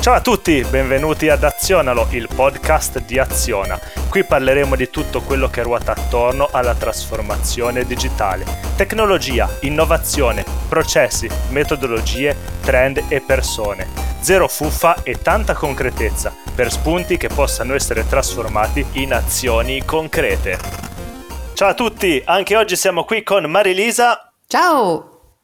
Ciao a tutti, benvenuti ad Azionalo, il podcast di Aziona. Qui parleremo di tutto quello che ruota attorno alla trasformazione digitale. Tecnologia, innovazione, processi, metodologie, trend e persone. Zero fuffa e tanta concretezza per spunti che possano essere trasformati in azioni concrete. Ciao a tutti, anche oggi siamo qui con Marilisa. Ciao!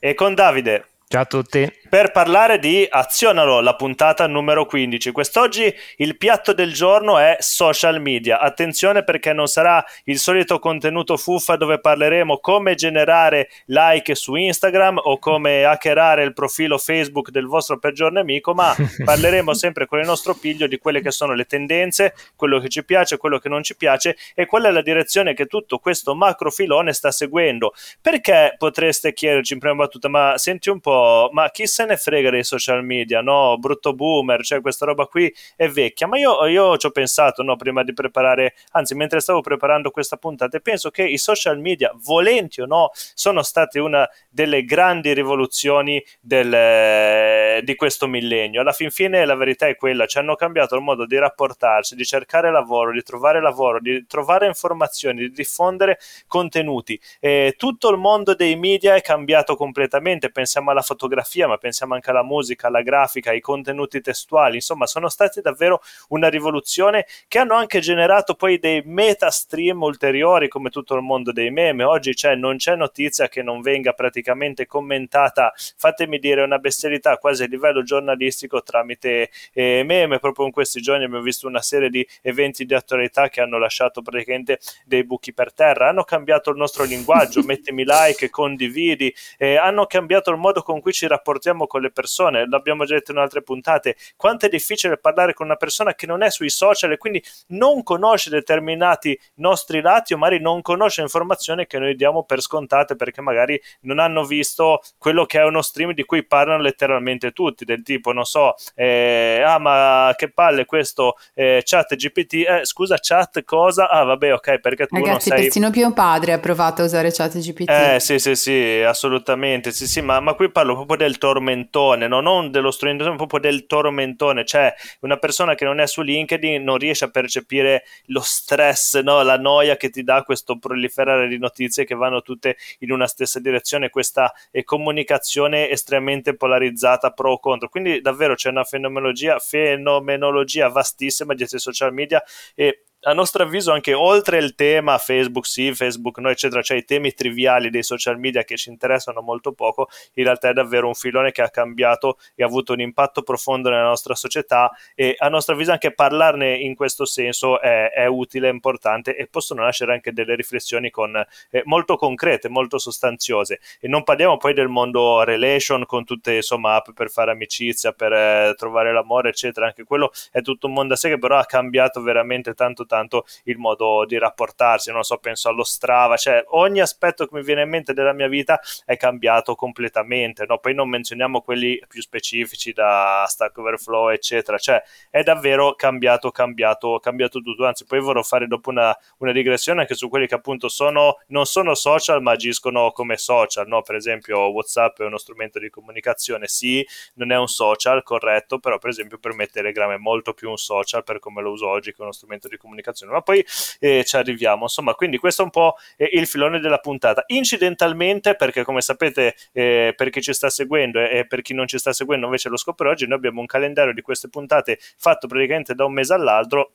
E con Davide. Ciao a tutti per parlare di Azionalo, la puntata numero 15. Quest'oggi il piatto del giorno è social media. Attenzione perché non sarà il solito contenuto fuffa dove parleremo come generare like su Instagram o come hackerare il profilo Facebook del vostro peggior nemico, ma parleremo sempre con il nostro piglio di quelle che sono le tendenze, quello che ci piace, quello che non ci piace e qual è la direzione che tutto questo macro filone sta seguendo. Perché potreste chiederci in prima battuta, ma senti un po', ma chi se ne frega dei social media, no? Brutto boomer, cioè questa roba qui è vecchia. Ma io, io ci ho pensato, no? Prima di preparare, anzi, mentre stavo preparando questa puntata, penso che i social media, volenti o no, sono stati una delle grandi rivoluzioni del, di questo millennio. Alla fin fine la verità è quella, ci hanno cambiato il modo di rapportarsi, di cercare lavoro, di trovare lavoro, di trovare informazioni, di diffondere contenuti. E tutto il mondo dei media è cambiato completamente, pensiamo alla fotografia, ma pensiamo anche alla musica, alla grafica, ai contenuti testuali, insomma sono stati davvero una rivoluzione che hanno anche generato poi dei meta stream ulteriori come tutto il mondo dei meme. Oggi c'è, non c'è notizia che non venga praticamente commentata, fatemi dire una bestialità quasi a livello giornalistico tramite eh, meme. Proprio in questi giorni abbiamo visto una serie di eventi di attualità che hanno lasciato praticamente dei buchi per terra, hanno cambiato il nostro linguaggio, mettimi like, condividi, eh, hanno cambiato il modo con cui ci rapportiamo con le persone, l'abbiamo già detto in altre puntate, quanto è difficile parlare con una persona che non è sui social e quindi non conosce determinati nostri lati o magari non conosce informazioni che noi diamo per scontate perché magari non hanno visto quello che è uno stream di cui parlano letteralmente tutti, del tipo, non so, eh, ah ma che palle questo eh, chat GPT, eh, scusa chat cosa? Ah vabbè ok perché tu Ragazzi, non sei... persino mio padre ha provato a usare chat GPT. Eh sì sì sì, assolutamente, sì sì, ma, ma qui parlo proprio del tormentone tormentone, no? non dello strumento, ma proprio del tormentone, cioè una persona che non è su LinkedIn non riesce a percepire lo stress, no? la noia che ti dà questo proliferare di notizie che vanno tutte in una stessa direzione, questa eh, comunicazione estremamente polarizzata pro o contro. Quindi davvero c'è una fenomenologia, fenomenologia vastissima dietro i social media e a nostro avviso anche oltre il tema Facebook sì, Facebook no, eccetera, cioè i temi triviali dei social media che ci interessano molto poco, in realtà è davvero un filone che ha cambiato e ha avuto un impatto profondo nella nostra società e a nostro avviso anche parlarne in questo senso è, è utile, è importante e possono nascere anche delle riflessioni con, eh, molto concrete, molto sostanziose. E non parliamo poi del mondo relation con tutte insomma app per fare amicizia, per eh, trovare l'amore eccetera, anche quello è tutto un mondo a sé che però ha cambiato veramente tanto tanto tanto il modo di rapportarsi, non so, penso allo Strava, cioè ogni aspetto che mi viene in mente della mia vita è cambiato completamente, no? poi non menzioniamo quelli più specifici da Stack Overflow, eccetera, cioè è davvero cambiato, cambiato, cambiato tutto, anzi poi vorrò fare dopo una, una digressione anche su quelli che appunto sono, non sono social ma agiscono come social, no? per esempio Whatsapp è uno strumento di comunicazione, sì, non è un social, corretto, però per esempio per me Telegram è molto più un social per come lo uso oggi che uno strumento di comunicazione comunicazione, ma poi eh, ci arriviamo. Insomma, quindi questo è un po' eh, il filone della puntata. Incidentalmente, perché come sapete, eh, per chi ci sta seguendo e per chi non ci sta seguendo invece lo scopre oggi, noi abbiamo un calendario di queste puntate fatto praticamente da un mese all'altro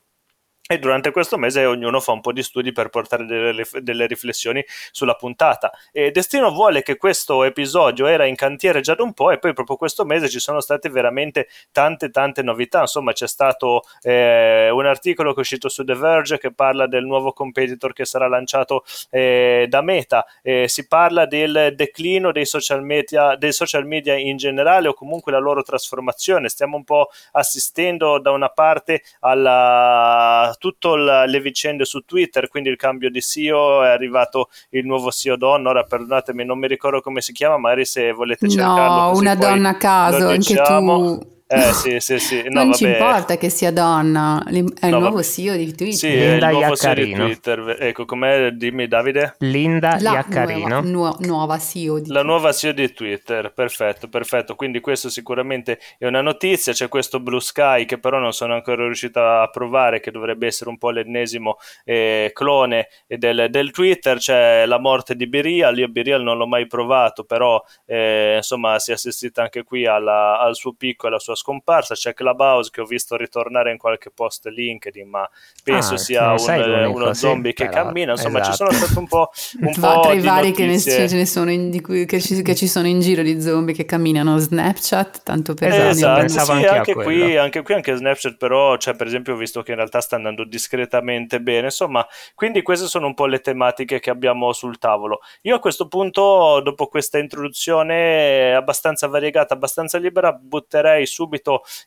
e durante questo mese ognuno fa un po' di studi per portare delle, delle, riflessioni sulla puntata. E Destino vuole che questo episodio era in cantiere già da un po' e poi proprio questo mese ci sono state veramente tante tante novità. Insomma, c'è stato eh, un articolo che è uscito su The Verge che parla del nuovo competitor che sarà lanciato eh, da Meta. Eh, si parla del declino dei social, media, dei social media in generale o comunque la loro trasformazione. Stiamo un po' assistendo da una parte alla tutte le vicende su Twitter, quindi il cambio di CEO, è arrivato il nuovo CEO donna, ora perdonatemi, non mi ricordo come si chiama, magari se volete cercarlo. No, una donna a caso, anche tu Eh sì, sì, sì. No, non vabbè. ci importa che sia donna, è il no, nuovo vabbè. CEO di Twitter. Sì, Linda è il nuovo CEO di Twitter. Ecco, com'è? Dimmi Davide. Linda La Iaccarino. Nuova, nuova CEO di La nuova CEO di Twitter, perfetto, perfetto. Quindi questo sicuramente è una notizia. C'è questo Blue Sky che però non sono ancora riuscito a provare, che dovrebbe essere un po' l'ennesimo eh, clone del, del, Twitter. C'è la morte di Birial. Io Birial non l'ho mai provato, però eh, insomma si è assistita anche qui alla, al suo picco e alla sua scomparsa. C'è Clubhouse che ho visto ritornare in qualche post LinkedIn, ma penso ah, sia un, uno zombie sì, che però, cammina. Insomma, esatto. ci sono state un po', un po tra i vari che, ne, ce ne sono in, cui, che, ci, che, ci, sono in giro di zombie che camminano Snapchat, tanto per esatto, esatto sì, anche, qui, anche qui, anche Snapchat, però, cioè, per esempio, ho visto che in realtà sta andando discretamente bene. Insomma, quindi queste sono un po' le tematiche che abbiamo sul tavolo. Io a questo punto, dopo questa introduzione abbastanza variegata, abbastanza libera, butterei subito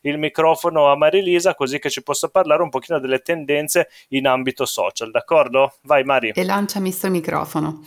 il microfono a Marilisa così che ci possa parlare un pochino delle tendenze in ambito social, d'accordo? Vai Mari. E lanciami sto microfono.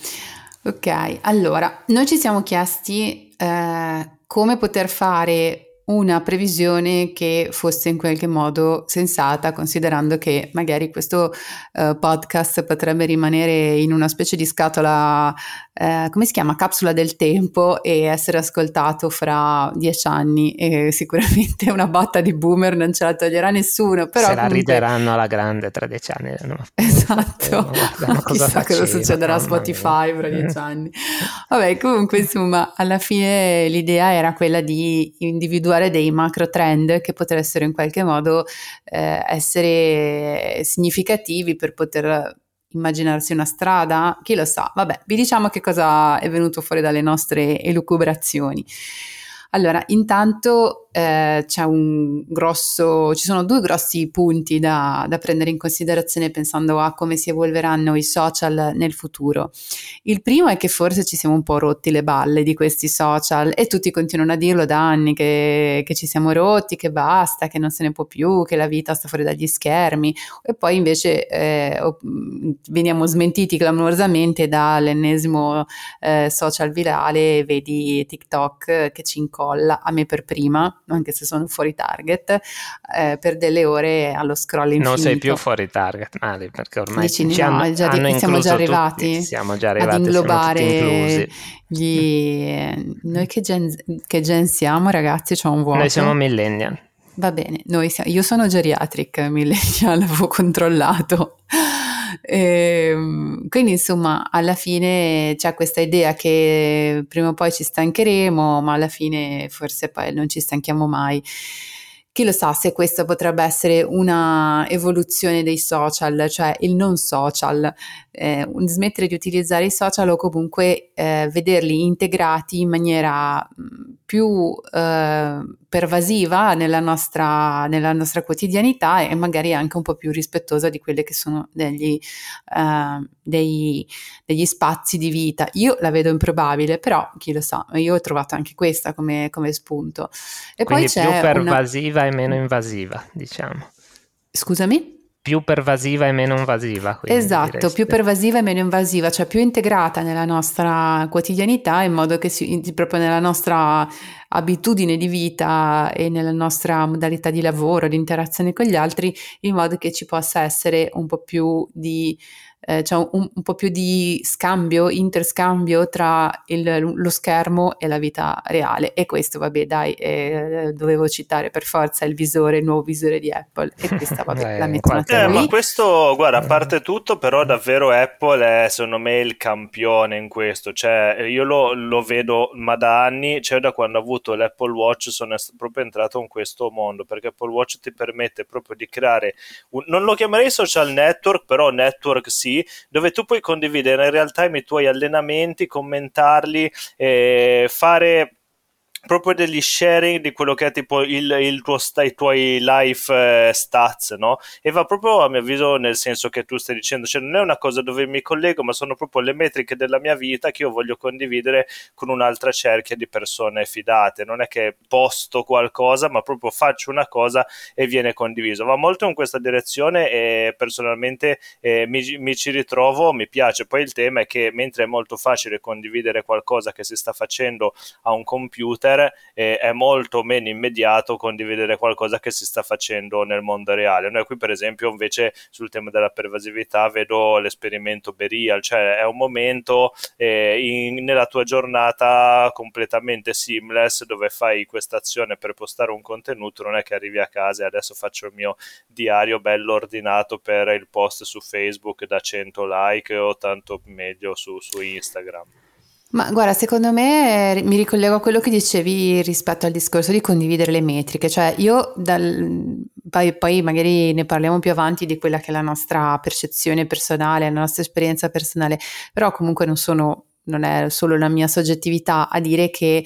Ok, allora, noi ci siamo chiesti eh, come poter fare una previsione che fosse in qualche modo sensata, considerando che magari questo uh, podcast potrebbe rimanere in una specie di scatola, uh, come si chiama, capsula del tempo e essere ascoltato fra dieci anni. E sicuramente una botta di boomer non ce la toglierà nessuno. Però Se comunque... la rideranno alla grande tra dieci anni. No? Esatto, cosa chissà cosa succederà a Spotify fra dieci anni. Vabbè, comunque insomma, alla fine l'idea era quella di individuare individuare dei macro trend che potessero in qualche modo eh, essere significativi per poter immaginarsi una strada, chi lo sa. Vabbè, vi diciamo che cosa è venuto fuori dalle nostre elucubrazioni. Allora, intanto eh, grosso, ci sono due grossi punti da, da, prendere in considerazione pensando a come si evolveranno i social nel futuro. Il primo è che forse ci siamo un po' rotti le balle di questi social e tutti continuano a dirlo da anni che, che ci siamo rotti, che basta, che non se ne può più, che la vita sta fuori dagli schermi e poi invece eh, veniamo smentiti clamorosamente dall'ennesimo eh, social virale, vedi TikTok che ci incolla, a me per prima, anche se sono fuori target, eh, per delle ore allo scroll infinito. Non sei più fuori target, Mali, perché ormai Dici, ci no, hanno, già hanno siamo già arrivati, tutti, siamo già arrivati ad inglobare gli... Noi che gen, che gen siamo ragazzi? C'ho un vuoto. Noi siamo millennial. Va bene, siamo, io sono geriatric millennial, avevo controllato. E, ehm, quindi insomma alla fine c'è questa idea che prima o poi ci stancheremo, ma alla fine forse poi non ci stanchiamo mai. Chi lo sa se questa potrebbe essere una evoluzione dei social, cioè il non social, eh, smettere di utilizzare i social o comunque eh, vederli integrati in maniera più eh, pervasiva nella nostra, nella nostra, quotidianità e magari anche un po' più rispettosa di quelli che sono degli, eh, dei, degli, spazi di vita. Io la vedo improbabile, però chi lo sa, io ho trovato anche questa come, come spunto. E Quindi poi c'è più pervasiva una... e meno invasiva, diciamo. Scusami? Più pervasiva e meno invasiva. Esatto, diresti. più pervasiva e meno invasiva, cioè più integrata nella nostra quotidianità in modo che si, proprio nella nostra abitudine di vita e nella nostra modalità di lavoro, di interazione con gli altri, in modo che ci possa essere un po' più di eh, c'è un, un, po' più di scambio, interscambio tra il, lo schermo e la vita reale. E questo, vabbè, dai, eh, dovevo citare per forza il visore, il nuovo visore di Apple. E questa, vabbè, eh, la metto un eh, Ma questo, guarda, a parte tutto, però davvero Apple è, secondo me, il campione in questo. Cioè, io lo, lo vedo, ma da anni, cioè da quando ho avuto l'Apple Watch, sono proprio entrato in questo mondo, perché Apple Watch ti permette proprio di creare, un, non lo chiamerei social network, però network sì, dove tu puoi condividere in real time i tuoi allenamenti, commentarli, eh, fare proprio degli sharing di quello che è tipo il, il tuo sta, i tuoi life eh, stats, no? E va proprio a mio avviso nel senso che tu stai dicendo, cioè non è una cosa dove mi collego, ma sono proprio le metriche della mia vita che io voglio condividere con un'altra cerchia di persone fidate. Non è che posto qualcosa, ma proprio faccio una cosa e viene condiviso. Va molto in questa direzione e personalmente eh, mi, mi ci ritrovo, mi piace. Poi il tema è che mentre è molto facile condividere qualcosa che si sta facendo a un computer, youtuber eh, è molto meno immediato condividere qualcosa che si sta facendo nel mondo reale. Noi qui per esempio invece sul tema della pervasività vedo l'esperimento Berial, cioè è un momento eh, in, nella tua giornata completamente seamless dove fai questa azione per postare un contenuto, non è che arrivi a casa e adesso faccio il mio diario bello ordinato per il post su Facebook da 100 like o tanto meglio su, su Instagram. Ma guarda, secondo me eh, mi ricollego a quello che dicevi rispetto al discorso di condividere le metriche, cioè io dal, poi, poi, magari ne parliamo più avanti di quella che è la nostra percezione personale, la nostra esperienza personale, però comunque non sono, non è solo la mia soggettività a dire che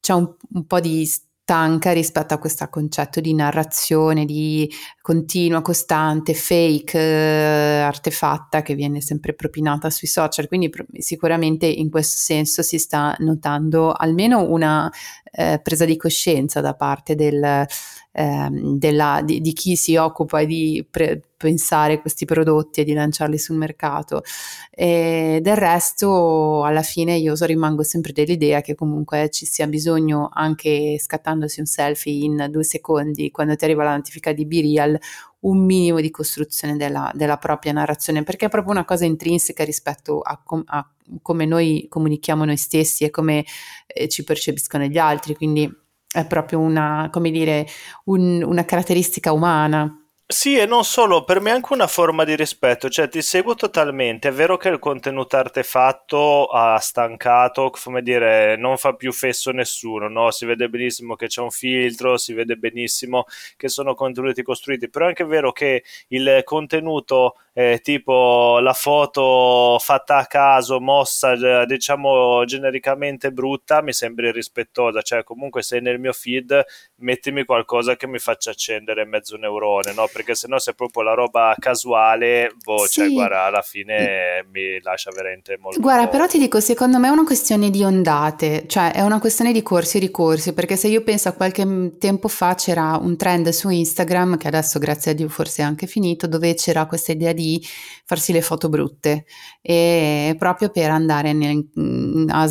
c'è un, un po' di stanca rispetto a questo concetto di narrazione, di continua, costante, fake, eh, artefatta che viene sempre propinata sui social. Quindi sicuramente in questo senso si sta notando almeno una eh, presa di coscienza da parte del, ehm, della, di, di, chi si occupa di pre- pensare questi prodotti e di lanciarli sul mercato. E del resto, alla fine, io rimango sempre dell'idea che comunque ci sia bisogno, anche scattandosi un selfie in due secondi, quando ti arriva la notifica di B-Real, un minimo di costruzione della, della, propria narrazione, perché è proprio una cosa intrinseca rispetto a, com- a come noi comunichiamo noi stessi e come eh, ci percepiscono gli altri. Quindi è proprio una, come dire, un, una caratteristica umana. Sì, e non solo, per me è anche una forma di rispetto, cioè ti seguo totalmente, è vero che il contenuto artefatto ha stancato, come dire, non fa più fesso nessuno, no? Si vede benissimo che c'è un filtro, si vede benissimo che sono contenuti costruiti, però è anche vero che il contenuto eh, tipo la foto fatta a caso, mossa diciamo genericamente brutta, mi sembra irrispettosa, cioè comunque se nel mio feed mettimi qualcosa che mi faccia accendere mezzo neurone, no? Perché se no se è proprio la roba casuale, boh, cioè, sì. cioè guarda, alla fine mi lascia veramente molto... Guarda, però ti dico, secondo me è una questione di ondate, cioè è una questione di corsi e ricorsi, perché se io penso a qualche tempo fa c'era un trend su Instagram, che adesso grazie a Dio forse è anche finito, dove c'era questa idea di di farsi le foto brutte e proprio per andare nel, mm, a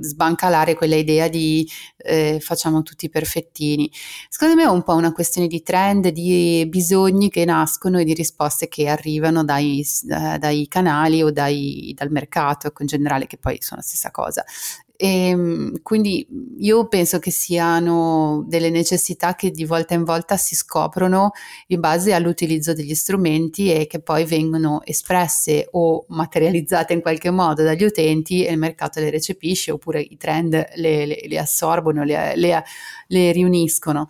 sbancalare quella idea di eh, facciamo tutti perfettini. Secondo me è un po' una questione di trend, di bisogni che nascono e di risposte che arrivano dai, dai canali o dai, dal mercato ecco, in generale, che poi sono la stessa cosa. E ehm, quindi io penso che siano delle necessità che di volta in volta si scoprono in base all'utilizzo degli strumenti e che poi vengono espresse o materializzate in qualche modo dagli utenti e il mercato le recepisce oppure i trend le, le, le assorbono, le, le riuniscono.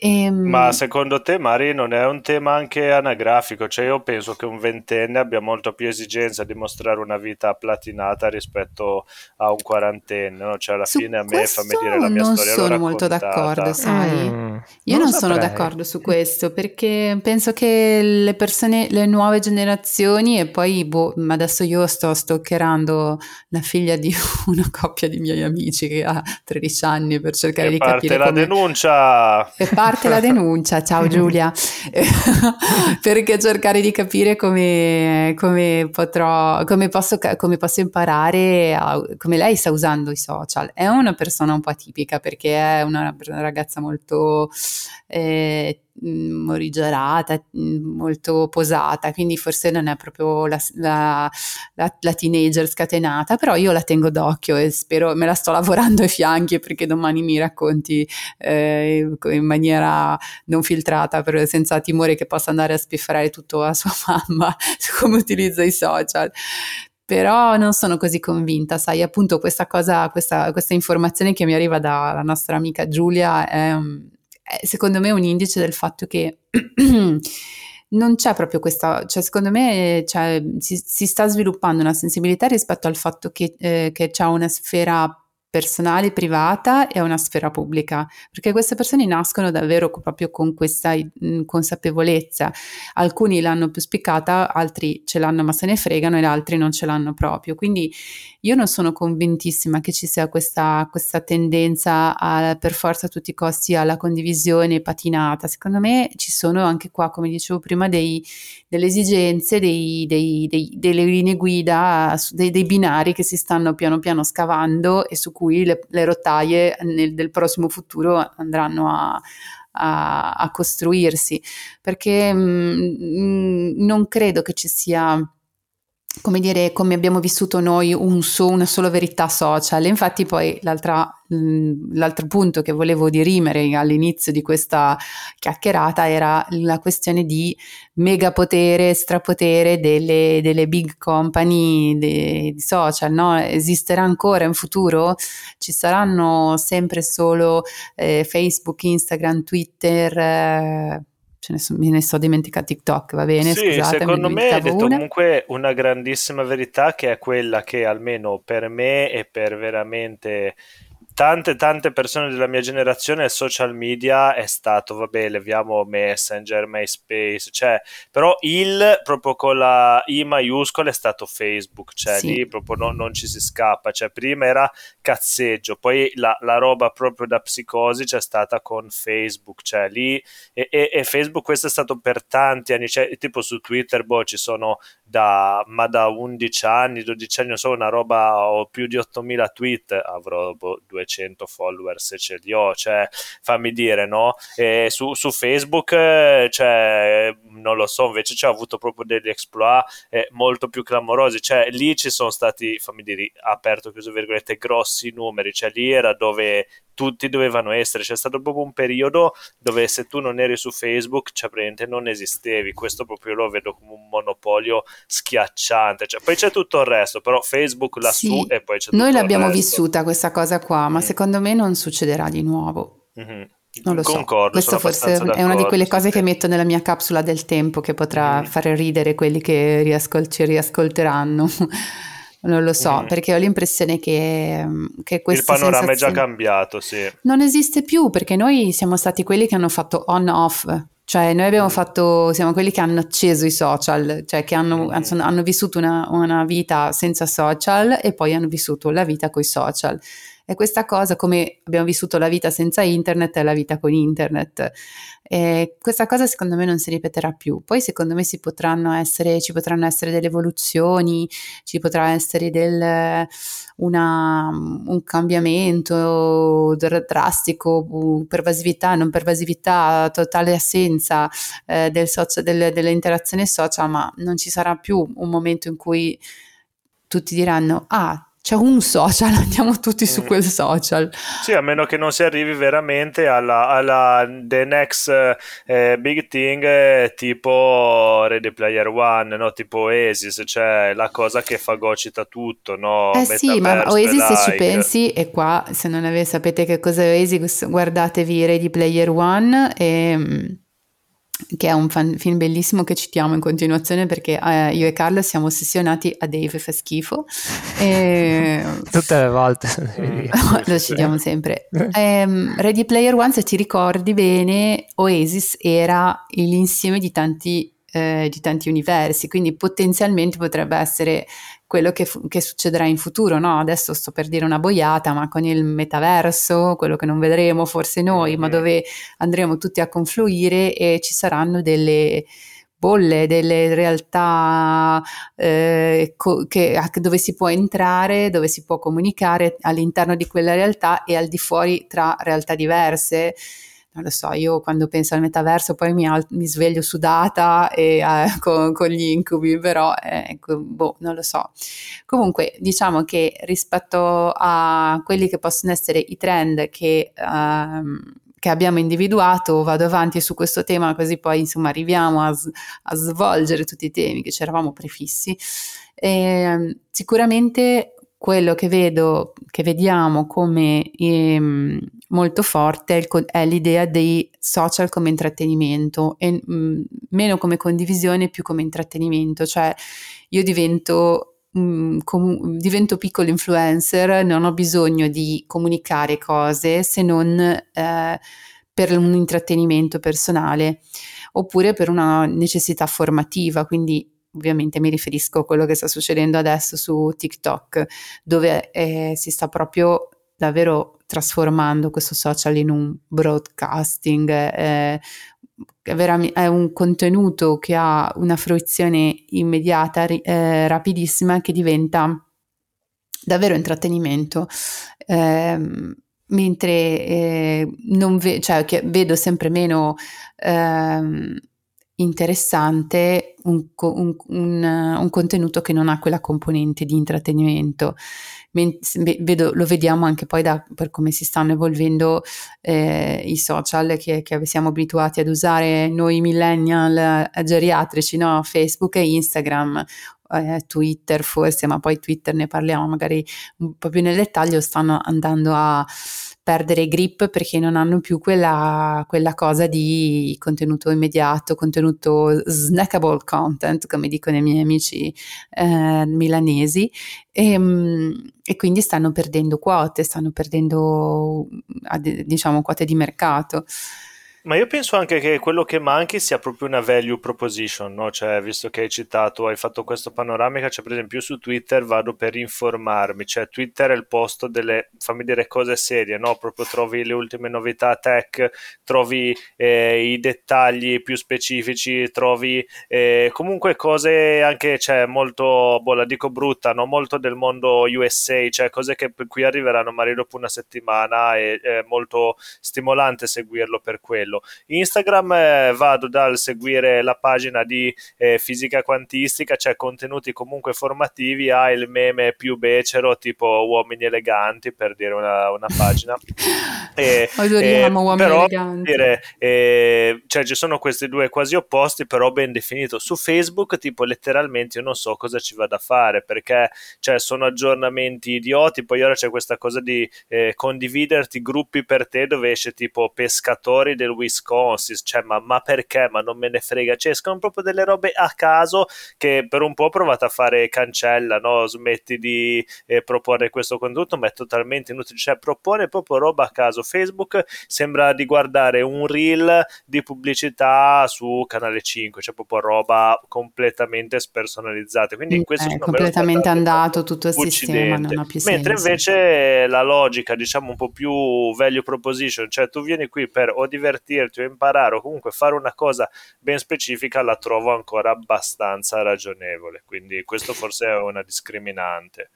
Ehm... Ma secondo te, Mari, non è un tema anche anagrafico? Cioè, io penso che un ventenne abbia molto più esigenza di mostrare una vita platinata rispetto a un quarantenne. No? Cioè, alla su fine a me fammi dire la mia non storia. Non sono molto d'accordo, sai? Mm, io non, non sono d'accordo su questo perché penso che le persone, le nuove generazioni, e poi boh, adesso io sto stalkerando la figlia di una coppia di miei amici che ha 13 anni per cercare e di capire. la come... denuncia! E parte la denuncia, ciao Giulia, perché cercare di capire come, come, potrò, come, posso, come posso imparare, a, come lei sta usando i social. È una persona un po' atipica perché è una ragazza molto... Eh, morigerata, molto posata, quindi forse non è proprio la, la, la, la, teenager scatenata, però io la tengo d'occhio e spero, me la sto lavorando ai fianchi perché domani mi racconti eh, in maniera non filtrata, per, senza timore che possa andare a spifferare tutto a sua mamma su come utilizza i social. Però non sono così convinta, sai, appunto questa cosa, questa, questa informazione che mi arriva dalla nostra amica Giulia è secondo me un indice del fatto che non c'è proprio questa, cioè secondo me cioè, si, si, sta sviluppando una sensibilità rispetto al fatto che, eh, che c'è una sfera personale, privata e a una sfera pubblica, perché queste persone nascono davvero proprio con questa consapevolezza. Alcuni l'hanno più spiccata, altri ce l'hanno ma se ne fregano e altri non ce l'hanno proprio. Quindi io non sono convintissima che ci sia questa, questa tendenza a, per forza a tutti i costi alla condivisione patinata. Secondo me ci sono anche qua, come dicevo prima, dei, delle esigenze, dei, dei, delle linee guida, dei binari che si stanno piano piano scavando e su cui le, le rotaie nel, del prossimo futuro andranno a, a, a costruirsi, perché mh, mm, non credo che ci sia come dire, come abbiamo vissuto noi un so, una sola verità social. Infatti poi l'altro punto che volevo dirimere all'inizio di questa chiacchierata era la questione di megapotere, strapotere delle, delle big company di social. No? Esisterà ancora in futuro? Ci saranno sempre solo eh, Facebook, Instagram, Twitter? Eh, ne so, me ne sto dimenticando TikTok, va bene? Sì, Scusate, secondo me hai detto una. comunque una grandissima verità che è quella che almeno per me e per veramente tante tante persone della mia generazione il social media è stato, vabbè, leviamo Messenger, MySpace, cioè, però il proprio con la I maiuscola è stato Facebook, cioè sì. lì proprio no, non ci si scappa, cioè prima era cazzeggio, poi la, la roba proprio da psicosi c'è stata con Facebook, cioè lì e, e, e, Facebook questo è stato per tanti anni, cioè tipo su Twitter, boh, ci sono da, ma da 11 anni, 12 anni, non so, una roba, ho più di 8000 tweet, avrò boh, 200 200 follower se ce li ho, cioè fammi dire, no? E su, su Facebook, cioè, non lo so, invece ci ha avuto proprio degli exploit eh, molto più clamorosi, cioè lì ci sono stati, fammi dire, aperto, chiuso virgolette, grossi numeri, cioè lì era dove tutti dovevano essere. C'è stato proprio un periodo dove se tu non eri su Facebook, cioè praticamente non esistevi. Questo proprio lo vedo come un monopolio schiacciante. Cioè, poi c'è tutto il resto, però Facebook lassù sì, e poi c'è tutto Noi l'abbiamo vissuta questa cosa qua, ma mm. secondo me non succederà di nuovo. Mm-hmm. Non lo Concordo, so, questo forse è una di quelle cose che metto nella mia capsula del tempo che potrà mm. fare ridere quelli che riascol- ci riascolteranno. Non lo so, mm. perché ho l'impressione che, che questa Il panorama è già cambiato, sì. Non esiste più, perché noi siamo stati quelli che hanno fatto on-off, cioè noi abbiamo mm. fatto, siamo quelli che hanno acceso i social, cioè che hanno, mm. hanno vissuto una, una, vita senza social e poi hanno vissuto la vita con i social. E questa cosa, come abbiamo vissuto la vita senza internet, è la vita con internet. E questa cosa secondo me non si ripeterà più. Poi secondo me si potranno essere, ci potranno essere delle evoluzioni, ci potrà essere del, una, un cambiamento drastico, pervasività, non pervasività, totale assenza eh, del socio, del, dell'interazione social, ma non ci sarà più un momento in cui tutti diranno ah c'è un social, andiamo tutti su mm. quel social. Sì, a meno che non si arrivi veramente alla, alla the next eh, big thing eh, tipo Ready Player One, no? tipo Oasis, cioè la cosa che fagocita tutto, no? Eh sì, ma Oasis se ci pensi, e qua se non sapete che cosa è Oasis, guardatevi Ready Player One e mm, che è un fan, film bellissimo che citiamo in continuazione perché eh, io e Carlo siamo ossessionati a Dave fa schifo. E... Tutte le volte. lo citiamo sempre. Eh, Ready Player One, se ti ricordi bene, Oasis era l'insieme di tanti eh, di tanti universi, quindi potenzialmente potrebbe essere quello che, fu- che succederà in futuro, no? Adesso sto per dire una boiata, ma con il metaverso, quello che non vedremo forse noi, mm-hmm. ma dove andremo tutti a confluire e ci saranno delle bolle, delle realtà eh, co- che, dove si può entrare, dove si può comunicare all'interno di quella realtà e al di fuori tra realtà diverse non lo so, io quando penso al metaverso poi mi, al- mi sveglio sudata e, eh, con, con, gli incubi, però eh, boh, non lo so. Comunque diciamo che rispetto a quelli che possono essere i trend che... Ehm, che abbiamo individuato, vado avanti su questo tema così poi insomma arriviamo a, a svolgere tutti i temi che ci eravamo prefissi. E, ehm, sicuramente quello che vedo, che vediamo come ehm, molto forte è, l'idea dei social come intrattenimento e mh, mm, meno come condivisione, più come intrattenimento, cioè io divento, mm, com- divento piccolo influencer, non ho bisogno di comunicare cose se non eh, per un intrattenimento personale oppure per una necessità formativa, quindi ovviamente mi riferisco a quello che sta succedendo adesso su TikTok, dove eh, si sta proprio davvero trasformando questo social in un broadcasting, eh, è, un contenuto che ha una fruizione immediata, eh, rapidissima, che diventa davvero intrattenimento. Eh, mentre ve- cioè, vedo sempre meno eh, interessante un, un, un, un, contenuto che non ha quella componente di intrattenimento. Vedo, lo vediamo anche poi da, per come si stanno evolvendo eh, i social che, che, siamo abituati ad usare noi millennial eh, geriatrici, no? Facebook e Instagram, eh, Twitter forse, ma poi Twitter ne parliamo magari un po' più nel dettaglio, stanno andando a perdere grip perché non hanno più quella, quella cosa di contenuto immediato, contenuto snackable content, come dicono i miei amici eh, milanesi, e, ehm, e, quindi stanno perdendo quote, stanno perdendo diciamo quote di mercato. Ma io penso anche che quello che manchi sia proprio una value proposition, no? Cioè, visto che hai citato, hai fatto questo panoramica, cioè per esempio su Twitter vado per informarmi, cioè Twitter è il posto delle, fammi dire, cose serie, no? Proprio trovi le ultime novità tech, trovi eh, i dettagli più specifici, trovi eh, comunque cose anche, cioè, molto, boh, la dico brutta, no? Molto del mondo USA, cioè cose che qui arriveranno magari dopo una settimana e è molto stimolante seguirlo per quello quello. Instagram eh, vado dal seguire la pagina di eh, fisica quantistica, cioè contenuti comunque formativi, a il meme più becero tipo uomini eleganti per dire una, una pagina. e, Adoriamo uomini però, eleganti. Dire, eh, cioè ci sono questi due quasi opposti, però ben definito. Su Facebook, tipo letteralmente io non so cosa ci vada a fare perché cioè, sono aggiornamenti idioti. Poi ora c'è questa cosa di eh, condividerti gruppi per te dove esce tipo pescatori del Wisconsin, cioè ma, ma, perché? Ma non me ne frega, cioè escono proprio delle robe a caso che per un po' ho provato a fare cancella, no? smetti di eh, proporre questo contenuto, ma è totalmente inutile, cioè propone proprio roba a caso. Facebook sembra di guardare un reel di pubblicità su Canale 5, cioè proprio roba completamente spersonalizzata, quindi in questo è completamente andato tutto il sistema, non ha più Mentre senso. invece la logica, diciamo un po' più value proposition, cioè tu vieni qui per o divertirti divertirti o imparare o comunque fare una cosa ben specifica la trovo ancora abbastanza ragionevole. Quindi questo forse è una discriminante.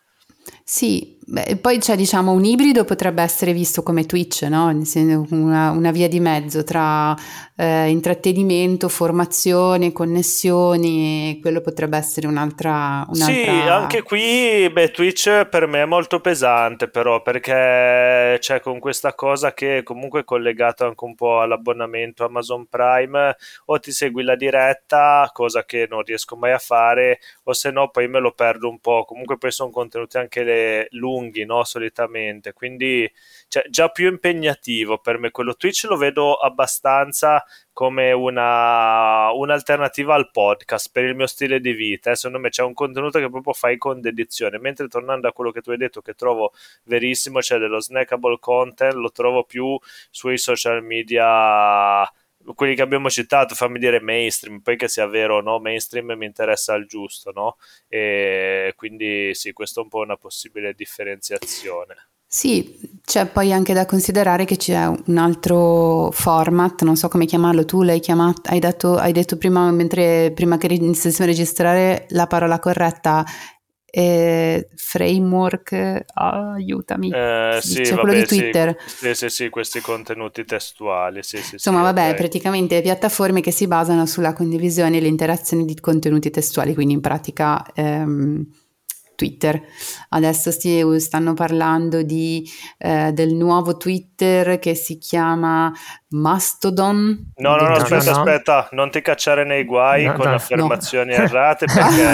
Sì, beh, poi c'è diciamo un ibrido potrebbe essere visto come Twitch, no? una, una via di mezzo tra eh, intrattenimento, formazione, connessioni, quello potrebbe essere un'altra, un'altra... Sì, anche qui beh, Twitch per me è molto pesante però perché c'è con questa cosa che comunque è collegato anche un po' all'abbonamento Amazon Prime o ti segui la diretta, cosa che non riesco mai a fare, o se no poi me lo perdo un po', comunque poi sono contenuti anche anche le lunghi, no? Solitamente, quindi cioè, già più impegnativo per me quello Twitch lo vedo abbastanza come una, un'alternativa al podcast per il mio stile di vita. Eh, secondo me c'è un contenuto che proprio fai con dedizione. Mentre tornando a quello che tu hai detto, che trovo verissimo, cioè dello snackable content, lo trovo più sui social media quelli che abbiamo citato, fammi dire mainstream, poi che sia vero o no, mainstream mi interessa al giusto, no? E quindi sì, questa è un po' una possibile differenziazione. Sì, c'è poi anche da considerare che c'è un altro format, non so come chiamarlo, tu l'hai chiamato, hai, dato, hai detto prima, mentre, prima che iniziassimo a registrare la parola corretta, eh, framework, oh, aiutami, eh, sì, c'è vabbè, quello di Twitter. Sì, sì, sì, questi contenuti testuali. Sì, sì, Insomma, vabbè, okay. praticamente piattaforme che si basano sulla condivisione e l'interazione di contenuti testuali, quindi in pratica... Ehm, Twitter. Adesso sti, stanno parlando di, eh, del nuovo Twitter che si chiama Mastodon. No, no, no, aspetta, no, aspetta, non ti cacciare nei guai no, con no, affermazioni errate perché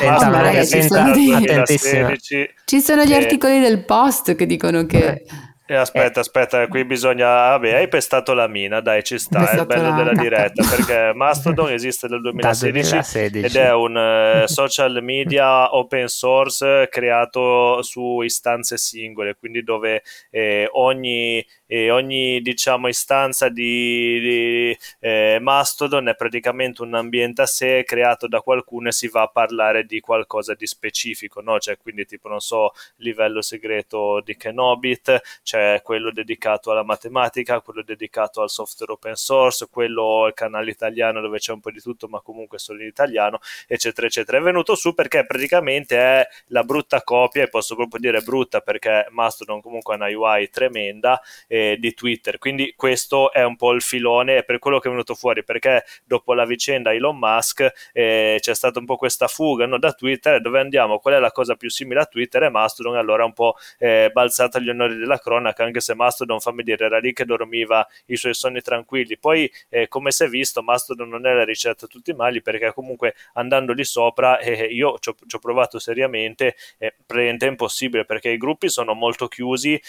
Mastodon dal 2016. Ci sono gli articoli del post che dicono che... Eh eh, aspetta, eh. aspetta, qui bisogna... Vabbè, hai pestato la mina, dai, ci sta, è il bello della diretta, perché Mastodon esiste dal 2016, 2016, ed è un uh, social media open source creato su istanze singole, quindi dove eh, ogni e ogni diciamo, istanza di, di eh, Mastodon è praticamente un ambiente a sé creato da qualcuno e si va a parlare di qualcosa di specifico, no? cioè, quindi tipo non so, livello segreto di Kenobit, c'è c'è quello dedicato alla matematica, quello dedicato al software open source, quello il canale italiano dove c'è un po' di tutto, ma comunque solo in italiano, eccetera, eccetera. È venuto su perché praticamente è la brutta copia, e posso proprio dire brutta perché Mastodon comunque ha una UI tremenda eh, di Twitter, quindi questo è un po' il filone, per quello che è venuto fuori, perché dopo la vicenda Elon Musk eh, c'è stata un po' questa fuga no, da Twitter, dove andiamo, qual è la cosa più simile a Twitter? È Mastodon, allora un po' eh, balzata agli onori della cronaca, anche se Mastodon, fammi dire, era lì che dormiva i suoi sonni tranquilli. Poi, eh, come si è visto, Mastodon non è la ricetta a tutti i mali, perché comunque andando lì sopra, eh, io ci ho provato seriamente, è praticamente impossibile, perché i gruppi sono molto chiusi,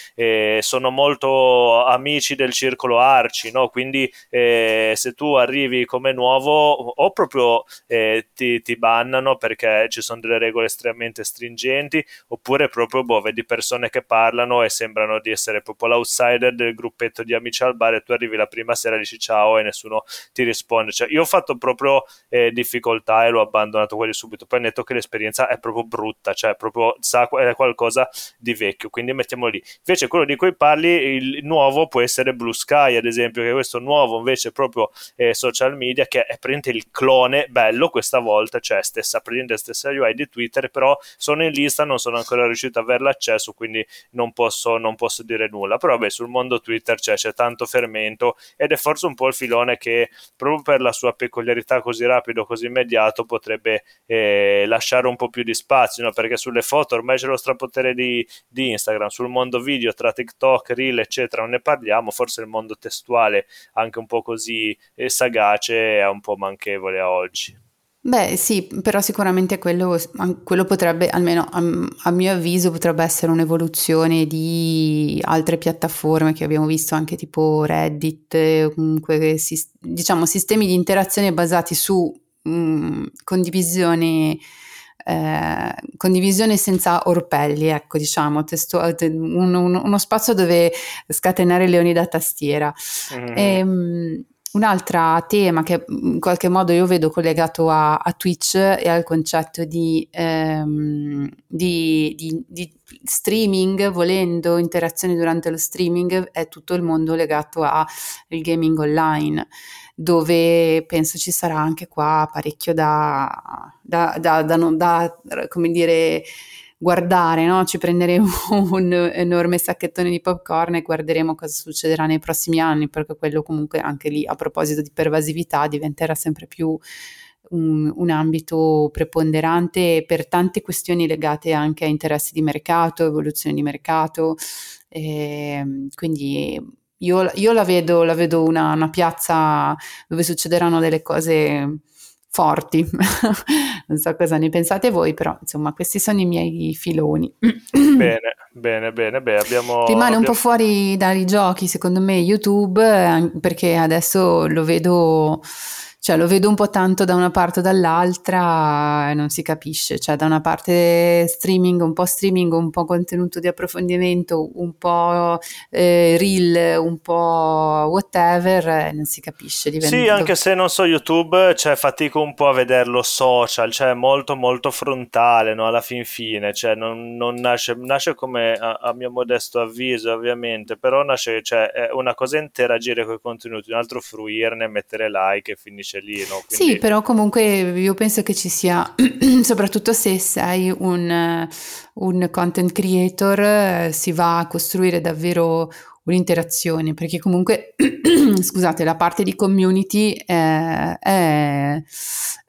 sono molto amici del circolo Arci, no? quindi eh, se tu arrivi come nuovo o proprio eh, ti, ti bannano perché ci sono delle regole estremamente stringenti, oppure proprio boh, vedi persone che parlano e sembrano di essere proprio l'outsider del gruppetto di amici al bar e tu arrivi la prima sera e dici ciao e nessuno ti risponde. Cioè, io ho fatto proprio eh, difficoltà e l'ho abbandonato quasi subito. Poi ho detto che l'esperienza è proprio brutta, cioè proprio sa, è qualcosa di vecchio, quindi mettiamolo lì. Invece quello di cui parli, il nuovo può essere Blue Sky, ad esempio, che questo nuovo invece proprio eh, social media che è praticamente il clone bello questa volta, cioè stessa prende stessa UI di Twitter, però sono in lista, non sono ancora riuscito a avere l'accesso, quindi non posso, non posso dire nulla. Però beh, sul mondo Twitter c'è, c'è tanto fermento ed è forse un po' il filone che proprio per la sua peculiarità così rapido, così immediato, potrebbe eh, lasciare un po' più di spazio, no? perché sulle foto ormai c'è lo strapotere di, di Instagram, sul mondo video tra TikTok, Reel, eccetera, non ne parliamo, forse il mondo testuale anche un po' così eh, sagace è un po' manchevole a oggi. Beh, sì, però sicuramente quello, quello potrebbe, almeno a, a, mio avviso, potrebbe essere un'evoluzione di altre piattaforme che abbiamo visto anche tipo Reddit, comunque diciamo sistemi di interazione basati su mh, mm, condivisione. Eh, condivisione senza orpelli, ecco, diciamo, testu- un, un, uno spazio dove scatenare leoni da tastiera. Mm. E, ehm, un altro tema che in qualche modo io vedo collegato a, a Twitch e al concetto di, ehm, di, di, di, streaming, volendo interazioni durante lo streaming, è tutto il mondo legato al gaming online, dove penso ci sarà anche qua parecchio da, da, da, da, come dire, guardare, no? ci prenderemo un enorme sacchettone di popcorn e guarderemo cosa succederà nei prossimi anni, perché quello comunque anche lì a proposito di pervasività diventerà sempre più un, un ambito preponderante per tante questioni legate anche a interessi di mercato, evoluzione di mercato. E ehm, quindi io, io, la vedo, la vedo una, una piazza dove succederanno delle cose forti. non so cosa ne pensate voi, però insomma questi sono i miei filoni. bene, bene, bene, beh, abbiamo... Rimane abbiamo... un po' fuori dai giochi secondo me YouTube perché adesso lo vedo cioè lo vedo un po' tanto da una parte o dall'altra e non si capisce, cioè da una parte streaming, un po' streaming, un po' contenuto di approfondimento, un po' eh, reel, un po' whatever, non si capisce. Diventa... Sì, anche se non so YouTube, cioè fatico un po' a vederlo social, cioè molto molto frontale, no? alla fin fine, cioè non, non nasce, nasce, come a, a, mio modesto avviso ovviamente, però nasce, cioè è una cosa interagire con i contenuti, un altro fruirne, mettere like e finisce finisce lì. No? Quindi... Sì, però comunque io penso che ci sia, soprattutto se sei un, un content creator, si va a costruire davvero un'interazione, perché comunque, scusate, la parte di community è, è,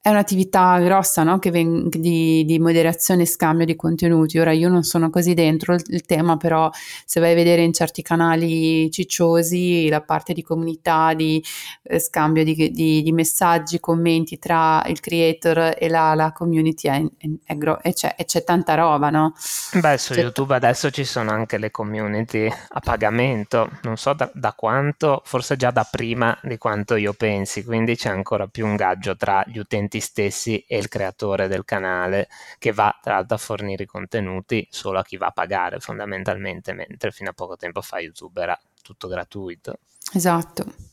è un'attività grossa no? ven- di, di, moderazione e scambio di contenuti. Ora io non sono così dentro il, il, tema, però se vai a vedere in certi canali cicciosi la parte di comunità, di eh, scambio di, di, di, messaggi, commenti tra il creator e la, la community è, è, gro- e, c'è, e, c'è, tanta roba, no? Beh, su c'è YouTube adesso ci sono anche le community a pagamento, non so da, da quanto, forse già da prima di quanto io pensi, quindi c'è ancora più un gaggio tra gli utenti utenti stessi e il creatore del canale che va tra l'altro a fornire i contenuti solo a chi va a pagare fondamentalmente, mentre fino a poco tempo fa YouTube era tutto gratuito. Esatto.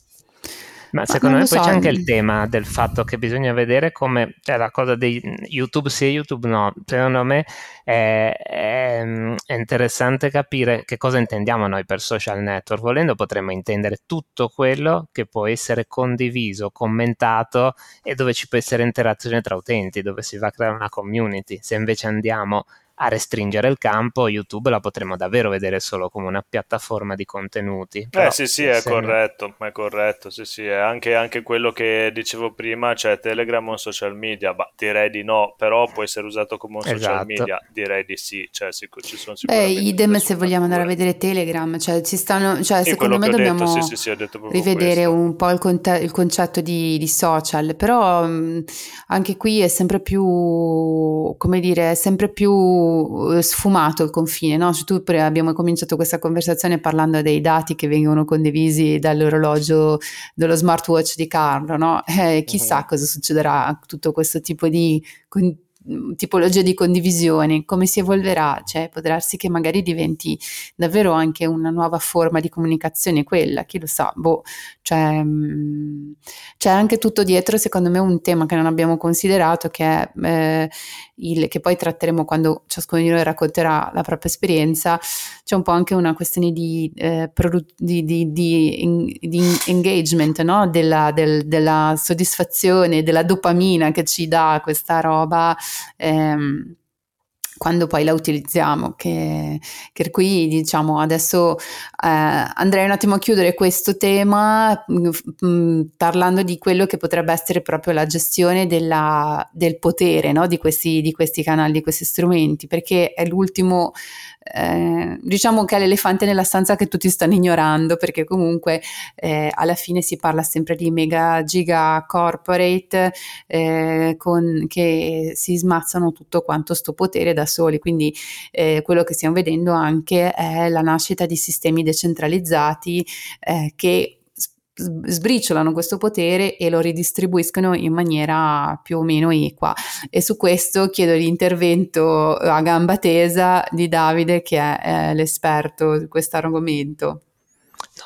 Ma, Ma secondo me poi so. c'è anche il tema del fatto che bisogna vedere come, cioè la cosa di YouTube sì e YouTube no, secondo me è, è, è, interessante capire che cosa intendiamo noi per social network, volendo potremmo intendere tutto quello che può essere condiviso, commentato e dove ci può essere interazione tra utenti, dove si va a creare una community, se invece andiamo a restringere il campo, YouTube la potremmo davvero vedere solo come una piattaforma di contenuti. eh sì, sì, è corretto, è corretto, sì, sì, è anche, anche, quello che dicevo prima, cioè Telegram è un social media, bah, direi di no, però può essere usato come un social esatto. media, direi di sì, cioè ci sono Beh, idem se vogliamo andare a vedere Telegram, cioè ci stanno, cioè sì, secondo me dobbiamo detto, sì, sì, rivedere questo. un po' il, conte- il concetto di, di, social, però mh, anche qui è sempre più, come dire, è sempre più eh, sfumato il confine, no? Cioè, tu abbiamo cominciato questa conversazione parlando dei dati che vengono condivisi dall'orologio dello smartwatch di Carlo, no? Eh, chissà uh-huh. cosa succederà a tutto questo tipo di con- tipologia di condivisione, come si evolverà, cioè può darsi che magari diventi davvero anche una nuova forma di comunicazione quella, chi lo sa, boh, cioè, mm, c'è anche tutto dietro secondo me un tema che non abbiamo considerato che è eh, il, che poi tratteremo quando ciascuno di noi racconterà la propria esperienza, c'è un po' anche una questione di, eh, produ- di, di, di, di engagement, no? della, del, della soddisfazione, della dopamina che ci dà questa roba. Ehm, quando poi la utilizziamo, che, che qui diciamo adesso eh, andrei un attimo a chiudere questo tema mh, mm, mh, mm, parlando di quello che potrebbe essere proprio la gestione della, del potere no? di, questi, di questi canali, di questi strumenti, perché è l'ultimo eh, diciamo che è l'elefante nella stanza che tutti stanno ignorando perché comunque eh, alla fine si parla sempre di mega giga corporate eh, con, che si smazzano tutto quanto sto potere da soli. Quindi eh, quello che stiamo vedendo anche è la nascita di sistemi decentralizzati eh, che sbriciolano questo potere e lo ridistribuiscono in maniera più o meno equa. E su questo chiedo l'intervento a gamba tesa di Davide, che è, è l'esperto di questo argomento.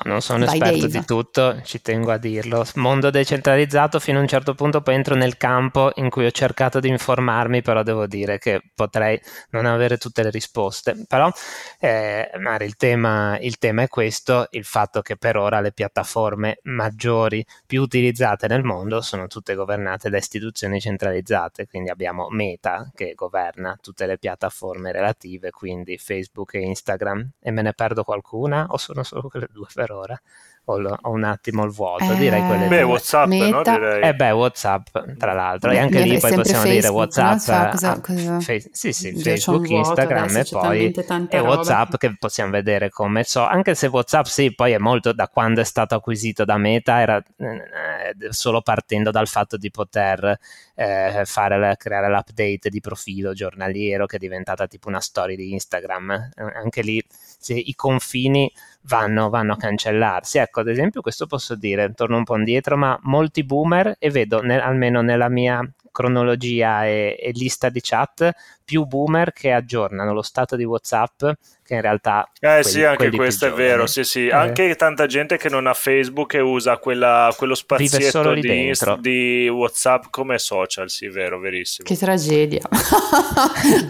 No, non sono Vai esperto Dave. di tutto, ci tengo a dirlo. Mondo decentralizzato fino a un certo punto, poi entro nel campo in cui ho cercato di informarmi, però devo dire che potrei non avere tutte le risposte. Però eh, Mari, il, tema, il tema è questo, il fatto che per ora le piattaforme maggiori, più utilizzate nel mondo, sono tutte governate da istituzioni centralizzate, quindi abbiamo Meta che governa tutte le piattaforme relative, quindi Facebook e Instagram, e me ne perdo qualcuna o sono solo quelle due? Per ora ho, ho un attimo il vuoto, eh, direi quelle Beh, Whatsapp, meta. no? Direi. Eh beh, Whatsapp, tra l'altro, e anche lì poi possiamo Facebook, dire Whatsapp, so, cosa, cosa... Fe- sì, sì, Facebook, Instagram e poi e Whatsapp che possiamo vedere come so, anche se Whatsapp sì, poi è molto da quando è stato acquisito da Meta, era eh, solo partendo dal fatto di poter eh, fare, creare l'update di profilo giornaliero che è diventata tipo una storia di Instagram, eh, anche lì i confini vanno, vanno a cancellarsi. Ecco, ad esempio, questo posso dire, torno un po' indietro, ma molti boomer, e vedo nel, almeno nella mia cronologia e, e, lista di chat più boomer che aggiornano lo stato di WhatsApp che in realtà eh quelli, sì anche questo è vero sì sì. Eh. anche tanta gente che non ha Facebook e usa quella, quello spazietto di, di, WhatsApp come social sì vero verissimo. Che tragedia.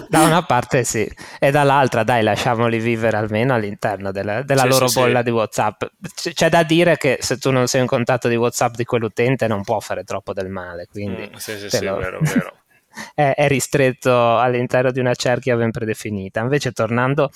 Da una parte sì e dall'altra dai lasciamoli vivere almeno all'interno della, della sì, loro sì, bolla sì. di WhatsApp. C'è da dire che se tu non sei in contatto di WhatsApp di quell'utente non può fare troppo del male quindi mm, sì sì sì lo... vero vero è, è, ristretto all'interno di una cerchia ben predefinita. Invece, tornando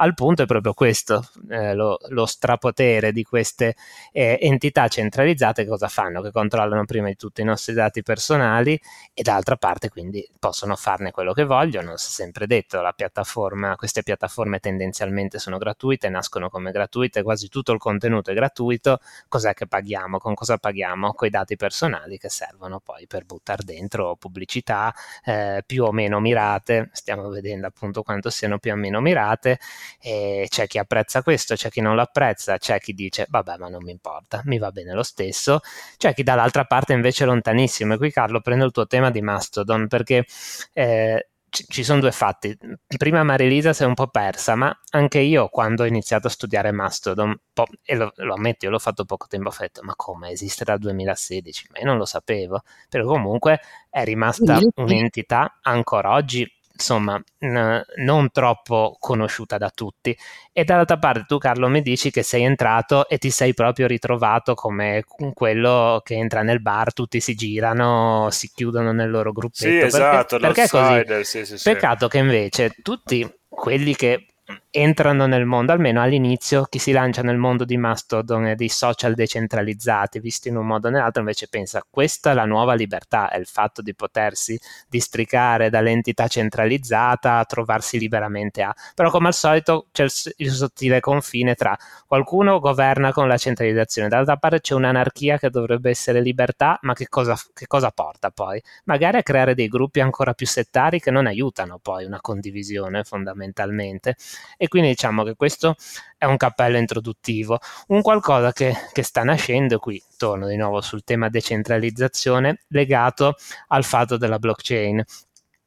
al punto, è proprio questo: eh, lo, lo, strapotere di queste eh, entità centralizzate. Cosa fanno? Che controllano prima di tutto i nostri dati personali e d'altra parte, quindi possono farne quello che vogliono. Si è sempre detto: piattaforma, queste piattaforme tendenzialmente sono gratuite, nascono come gratuite, quasi tutto il contenuto è gratuito. Cos'è che paghiamo? Con cosa paghiamo? Con i dati personali che servono poi per buttare dentro pubblicità eh, più o meno mirate, stiamo vedendo appunto quanto siano più o meno mirate, e c'è chi apprezza questo, c'è chi non lo apprezza, c'è chi dice vabbè ma non mi importa, mi va bene lo stesso, c'è chi dall'altra parte invece è lontanissimo. E qui Carlo prendo il tuo tema di Mastodon perché eh, ci, sono due fatti. Prima Marilisa si è un po' persa, ma anche io quando ho iniziato a studiare Mastodon, e lo, lo ammetto, io l'ho fatto poco tempo fa, ho detto, ma come? Esiste dal 2016? Ma io non lo sapevo, però comunque è rimasta un'entità ancora oggi insomma n- non troppo conosciuta da tutti. E dall'altra parte tu Carlo mi dici che sei entrato e ti sei proprio ritrovato come quello che entra nel bar tutti si girano si chiudono nel loro gruppetto. Sì esatto perché, perché così? Sì, sì, peccato che invece tutti quelli che entrano nel mondo, almeno all'inizio, chi si lancia nel mondo di Mastodon e di social decentralizzati, visti in un modo o nell'altro, invece pensa questa è la nuova libertà, è il fatto di potersi districare dall'entità centralizzata, trovarsi liberamente a. Però come al solito c'è il, il sottile confine tra qualcuno governa con la centralizzazione, dall'altra parte c'è un'anarchia che dovrebbe essere libertà, ma che cosa, che cosa porta poi? Magari a creare dei gruppi ancora più settari che non aiutano poi una condivisione fondamentalmente e quindi diciamo che questo è un cappello introduttivo, un qualcosa che, che sta nascendo qui, torno di nuovo sul tema decentralizzazione, legato al fatto della blockchain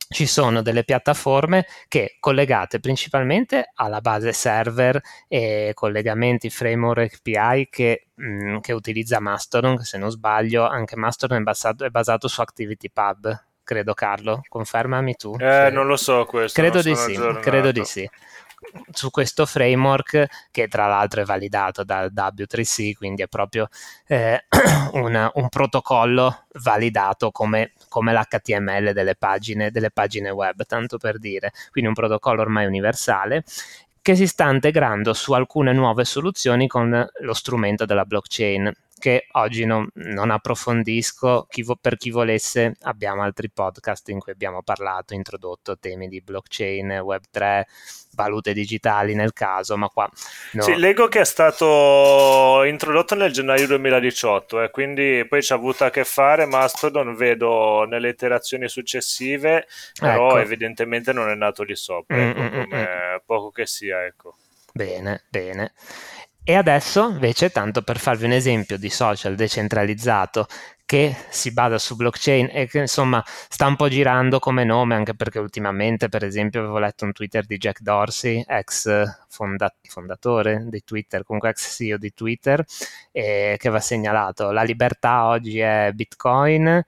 ci sono delle piattaforme che collegate principalmente alla base server e collegamenti framework API che, mh, mm, che utilizza Mastodon, se non sbaglio anche Mastodon è basato, è basato su ActivityPub, credo Carlo, confermami tu. Eh, non lo so questo. Credo di sì, credo di sì su questo framework che tra l'altro è validato da W3C, quindi è proprio eh, una, un protocollo validato come, come l'HTML delle pagine, delle pagine web, tanto per dire, quindi un protocollo ormai universale che si sta integrando su alcune nuove soluzioni con lo strumento della blockchain che oggi non, non approfondisco, chi vo- per chi volesse abbiamo altri podcast in cui abbiamo parlato, introdotto temi di blockchain, Web3, valute digitali nel caso, ma qua... No. Sì, leggo che è stato introdotto nel gennaio 2018, eh, quindi poi ci ha avuto a che fare Mastodon, vedo nelle iterazioni successive, però ecco. evidentemente non è nato lì sopra, ecco, mm, mm, mm, come poco che sia, ecco. Bene, bene. E adesso, invece, tanto per farvi un esempio di social decentralizzato che si basa su blockchain e che insomma sta un po' girando come nome, anche perché ultimamente, per esempio, avevo letto un Twitter di Jack Dorsey, ex fonda- fondatore di Twitter, comunque ex CEO di Twitter, eh, che va segnalato la libertà oggi è Bitcoin,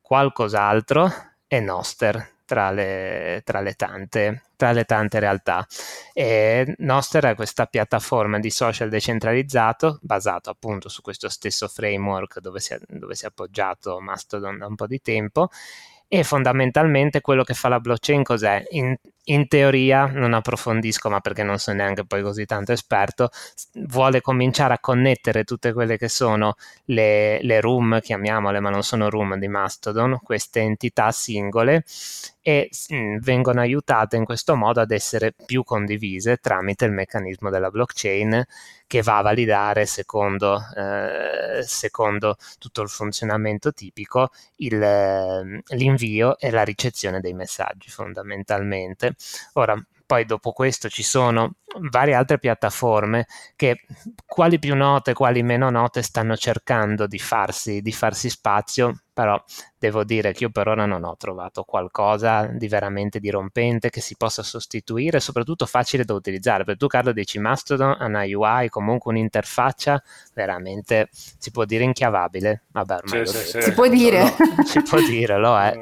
qualcos'altro e Noster tra le, tra le tante tra le tante realtà. E Noster è questa piattaforma di social decentralizzato basato appunto su questo stesso framework dove si è, dove si è appoggiato Mastodon da un po' di tempo e fondamentalmente quello che fa la blockchain cos'è? In, in, teoria, non approfondisco, ma perché non sono neanche poi così tanto esperto, vuole cominciare a connettere tutte quelle che sono le, le room, chiamiamole, ma non sono room di Mastodon, queste entità singole e mh, mm, vengono aiutate in questo modo ad essere più condivise tramite il meccanismo della blockchain che va a validare secondo, eh, secondo tutto il funzionamento tipico il, eh, l'invio e la ricezione dei messaggi fondamentalmente. Ora, poi dopo questo ci sono varie altre piattaforme che quali più note, quali meno note stanno cercando di farsi, di farsi spazio, però devo dire che io per ora non ho trovato qualcosa di veramente dirompente che si possa sostituire e soprattutto facile da utilizzare. Per tu Carlo dici Mastodon ha una UI, comunque un'interfaccia veramente si può dire inchiavabile. Vabbè, ormai sì, sì, sì. si può dire. No, si può dire, lo è.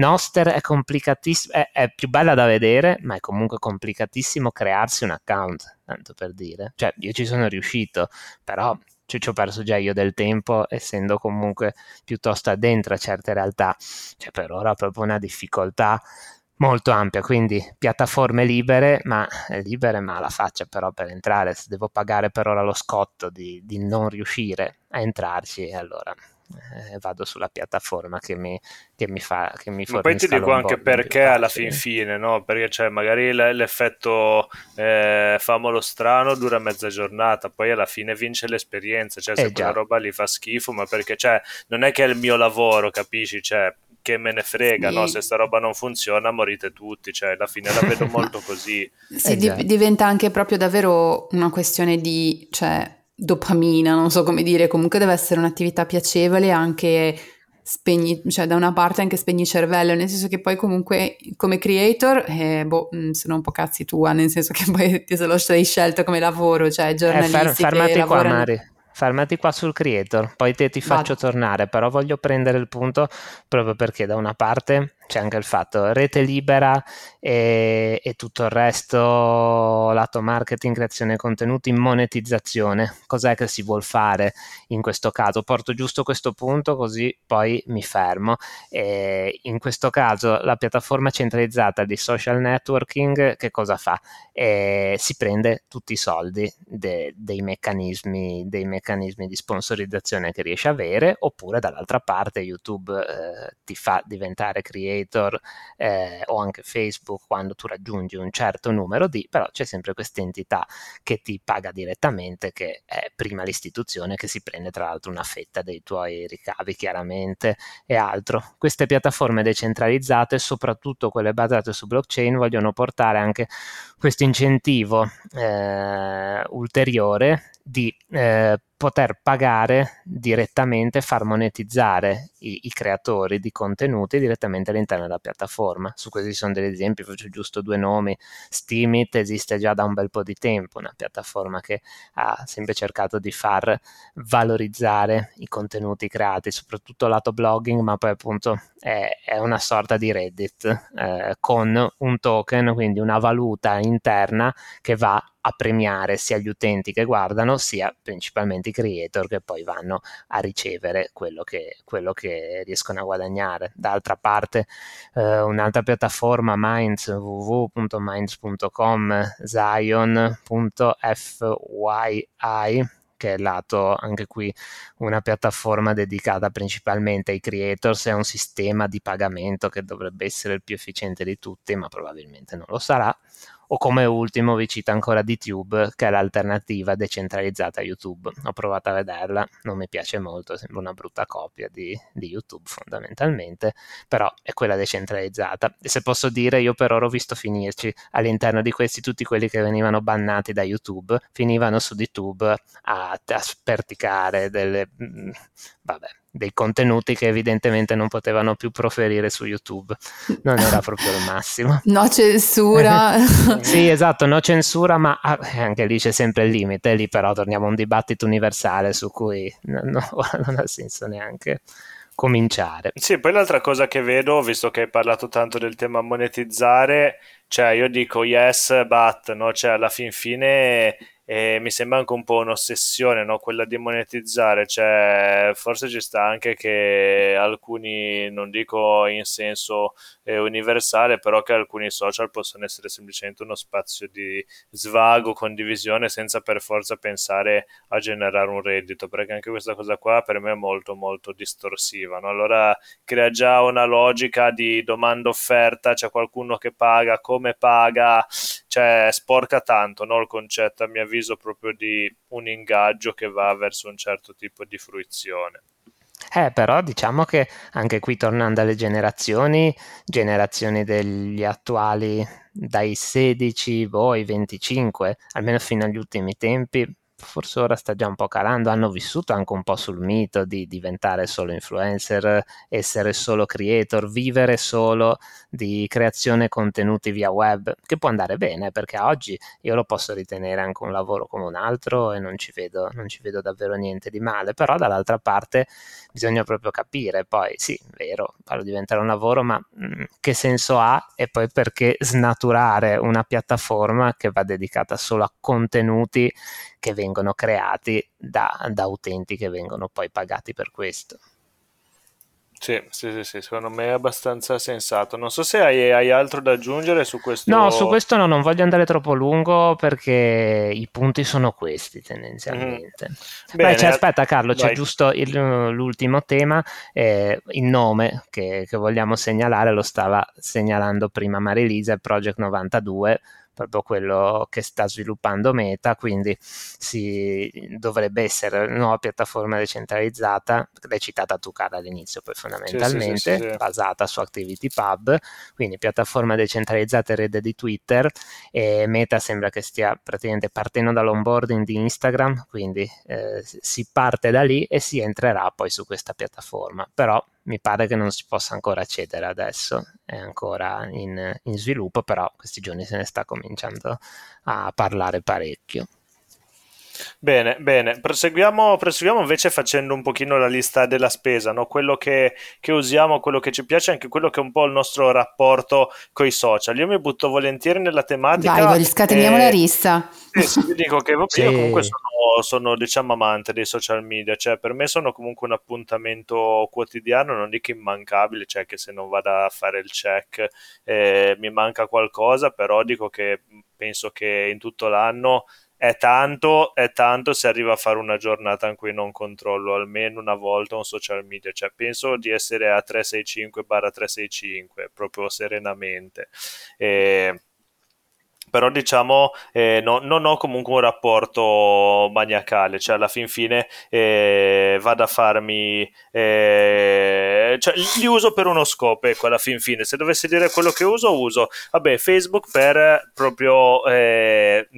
Noster è complicatissimo, è, è, più bella da vedere, ma è comunque complicatissimo crearsi un account, tanto per dire. Cioè, io ci sono riuscito, però ci, ci ho perso già io del tempo, essendo comunque piuttosto addentro a certe realtà. Cioè, per ora ho proprio una difficoltà molto ampia, quindi piattaforme libere, ma libere ma la faccia però per entrare, se devo pagare per ora lo scotto di, di non riuscire a entrarci, allora eh, vado sulla piattaforma che mi, che mi fa che mi Ma poi ti dico anche perché alla fin fine, no? Perché cioè, magari l'effetto eh, famolo strano dura mezza giornata, poi alla fine vince l'esperienza, cioè se eh, quella roba lì fa schifo, ma perché cioè, non è che è il mio lavoro, capisci? Cioè, che me ne frega, sì. no? Se sta roba non funziona, morite tutti, cioè alla fine la vedo molto così. Sì, di- diventa anche proprio davvero una questione di, cioè, dopamina, non so come dire, comunque deve essere un'attività piacevole anche spegni, cioè da una parte anche spegni cervello, nel senso che poi comunque come creator, eh, boh, mm, sono un po' cazzi tua, nel senso che poi se lo sei scelto come lavoro, cioè giornalisti eh, fer- fermati qua lavorano... Mari fermati qua sul creator, poi te ti faccio Vado. tornare, però voglio prendere il punto proprio perché da una parte c'è anche il fatto rete libera e, e, tutto il resto, lato marketing, creazione contenuti, monetizzazione. Cos'è che si vuol fare in questo caso? Porto giusto questo punto così poi mi fermo. E in questo caso la piattaforma centralizzata di social networking che cosa fa? E si prende tutti i soldi de, dei, meccanismi, dei meccanismi di sponsorizzazione che riesce a avere oppure dall'altra parte YouTube eh, ti fa diventare creator creator eh, o anche Facebook quando tu raggiungi un certo numero di, però c'è sempre questa entità che ti paga direttamente che è prima l'istituzione che si prende tra l'altro una fetta dei tuoi ricavi chiaramente e altro. Queste piattaforme decentralizzate, soprattutto quelle basate su blockchain, vogliono portare anche questo incentivo eh, ulteriore di eh, poter pagare direttamente, far monetizzare i, i, creatori di contenuti direttamente all'interno della piattaforma. Su questi sono degli esempi, faccio giusto due nomi. Steamit esiste già da un bel po' di tempo, una piattaforma che ha sempre cercato di far valorizzare i contenuti creati, soprattutto lato blogging, ma poi appunto è, è una sorta di Reddit eh, con un token, quindi una valuta interna che va a premiare sia gli utenti che guardano, sia principalmente i creator che poi vanno a ricevere quello che, quello che riescono a guadagnare. D'altra parte, eh, un'altra piattaforma, Minds, www.minds.com, zion.fyi, che è lato anche qui una piattaforma dedicata principalmente ai creators, è un sistema di pagamento che dovrebbe essere il più efficiente di tutti, ma probabilmente non lo sarà o come ultimo vi cito ancora DTube, che è l'alternativa decentralizzata a YouTube. Ho provato a vederla, non mi piace molto, sembra una brutta copia di, di YouTube fondamentalmente, però è quella decentralizzata. E se posso dire, io per ora ho visto finirci all'interno di questi tutti quelli che venivano bannati da YouTube, finivano su DTube a, a sperticare delle... Mm, vabbè, dei contenuti che evidentemente non potevano più proferire su YouTube. Non era proprio il massimo. No censura. sì, esatto, no censura, ma ah, anche lì c'è sempre il limite. Lì però torniamo a un dibattito universale su cui no, no, non ha senso neanche cominciare. Sì, poi l'altra cosa che vedo, visto che hai parlato tanto del tema monetizzare, cioè io dico yes, but, no? Cioè alla fin fine e mi sembra anche un po' un'ossessione, no? quella di monetizzare, cioè forse ci sta anche che alcuni, non dico in senso eh, universale, però che alcuni social possono essere semplicemente uno spazio di svago, condivisione, senza per forza pensare a generare un reddito, perché anche questa cosa qua per me è molto molto distorsiva, no? allora crea già una logica di domanda-offerta, c'è qualcuno che paga, come paga, cioè sporca tanto no? il concetto a mio avviso avviso proprio di un ingaggio che va verso un certo tipo di fruizione. Eh, però diciamo che anche qui tornando alle generazioni, generazioni degli attuali dai 16 boh, ai 25, almeno fino agli ultimi tempi, forse ora sta già un po' calando, hanno vissuto anche un po' sul mito di diventare solo influencer, essere solo creator, vivere solo di creazione contenuti via web, che può andare bene perché oggi io lo posso ritenere anche un lavoro come un altro e non ci vedo, non ci vedo davvero niente di male, però dall'altra parte bisogna proprio capire, poi sì, vero, farlo diventare un lavoro, ma mh, mm, che senso ha e poi perché snaturare una piattaforma che va dedicata solo a contenuti che vengono creati da, da utenti che vengono poi pagati per questo. Sì, sì, sì, sì, secondo me è abbastanza sensato. Non so se hai, hai, altro da aggiungere su questo. No, su questo no, non voglio andare troppo lungo perché i punti sono questi tendenzialmente. Mm. Bene, Beh, cioè, aspetta Carlo, vai. c'è giusto il, l'ultimo tema, eh, il nome che, che vogliamo segnalare, lo stava segnalando prima Marilisa, il Project 92 proprio quello che sta sviluppando Meta, quindi si dovrebbe essere una nuova piattaforma decentralizzata, l'hai citata tu cara all'inizio, poi fondamentalmente sì, sì, sì, basata su ActivityPub, quindi piattaforma decentralizzata in rete di Twitter e Meta sembra che stia praticamente partendo dall'onboarding di Instagram, quindi eh, si parte da lì e si entrerà poi su questa piattaforma, però mi pare che non si possa ancora accedere adesso, è ancora in, in sviluppo, però questi giorni se ne sta cominciando a parlare parecchio. Bene, bene, proseguiamo, proseguiamo, invece facendo un pochino la lista della spesa, no? quello che, che, usiamo, quello che ci piace, anche quello che è un po' il nostro rapporto con i social. Io mi butto volentieri nella tematica. Vai, voglio scateniamo e... la rissa. Sì, sì, dico che sì. io comunque sono, sono, diciamo, amante dei social media, cioè per me sono comunque un appuntamento quotidiano, non dico immancabile, cioè che se non vado a fare il check eh, mi manca qualcosa, però dico che penso che in tutto l'anno è tanto, è tanto se arriva a fare una giornata in cui non controllo almeno una volta un social media, cioè penso di essere a 365 365 proprio serenamente. E però diciamo eh, no, non ho comunque un rapporto maniacale, cioè alla fin fine eh, vado a farmi, eh, cioè li uso per uno scopo, ecco alla fin fine, se dovessi dire quello che uso, uso, vabbè, Facebook per proprio mh, eh,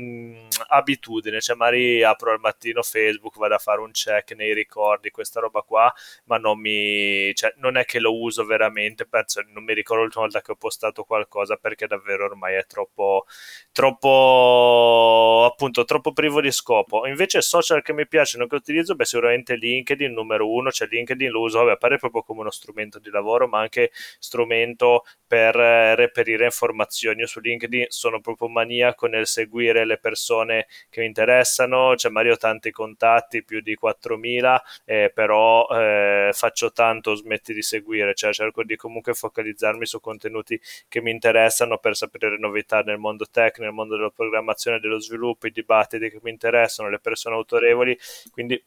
abitudine, cioè magari apro al mattino Facebook, vado a fare un check nei ricordi, questa roba qua, ma non mi, cioè non è che lo uso veramente, penso, non mi ricordo l'ultima volta che ho postato qualcosa perché davvero ormai è troppo troppo appunto troppo privo di scopo. Invece social che mi piacciono che utilizzo beh sicuramente LinkedIn numero uno cioè LinkedIn lo uso vabbè appare proprio come uno strumento di lavoro ma anche strumento per eh, reperire informazioni. Io su LinkedIn sono proprio maniaco nel seguire le persone che mi interessano cioè Mario ho tanti contatti più di 4000 eh, però eh, faccio tanto smetti di seguire cioè cerco di comunque focalizzarmi su contenuti che mi interessano per sapere novità nel mondo tech tech, nel mondo della programmazione dello sviluppo, i dibattiti che mi interessano, le persone autorevoli, quindi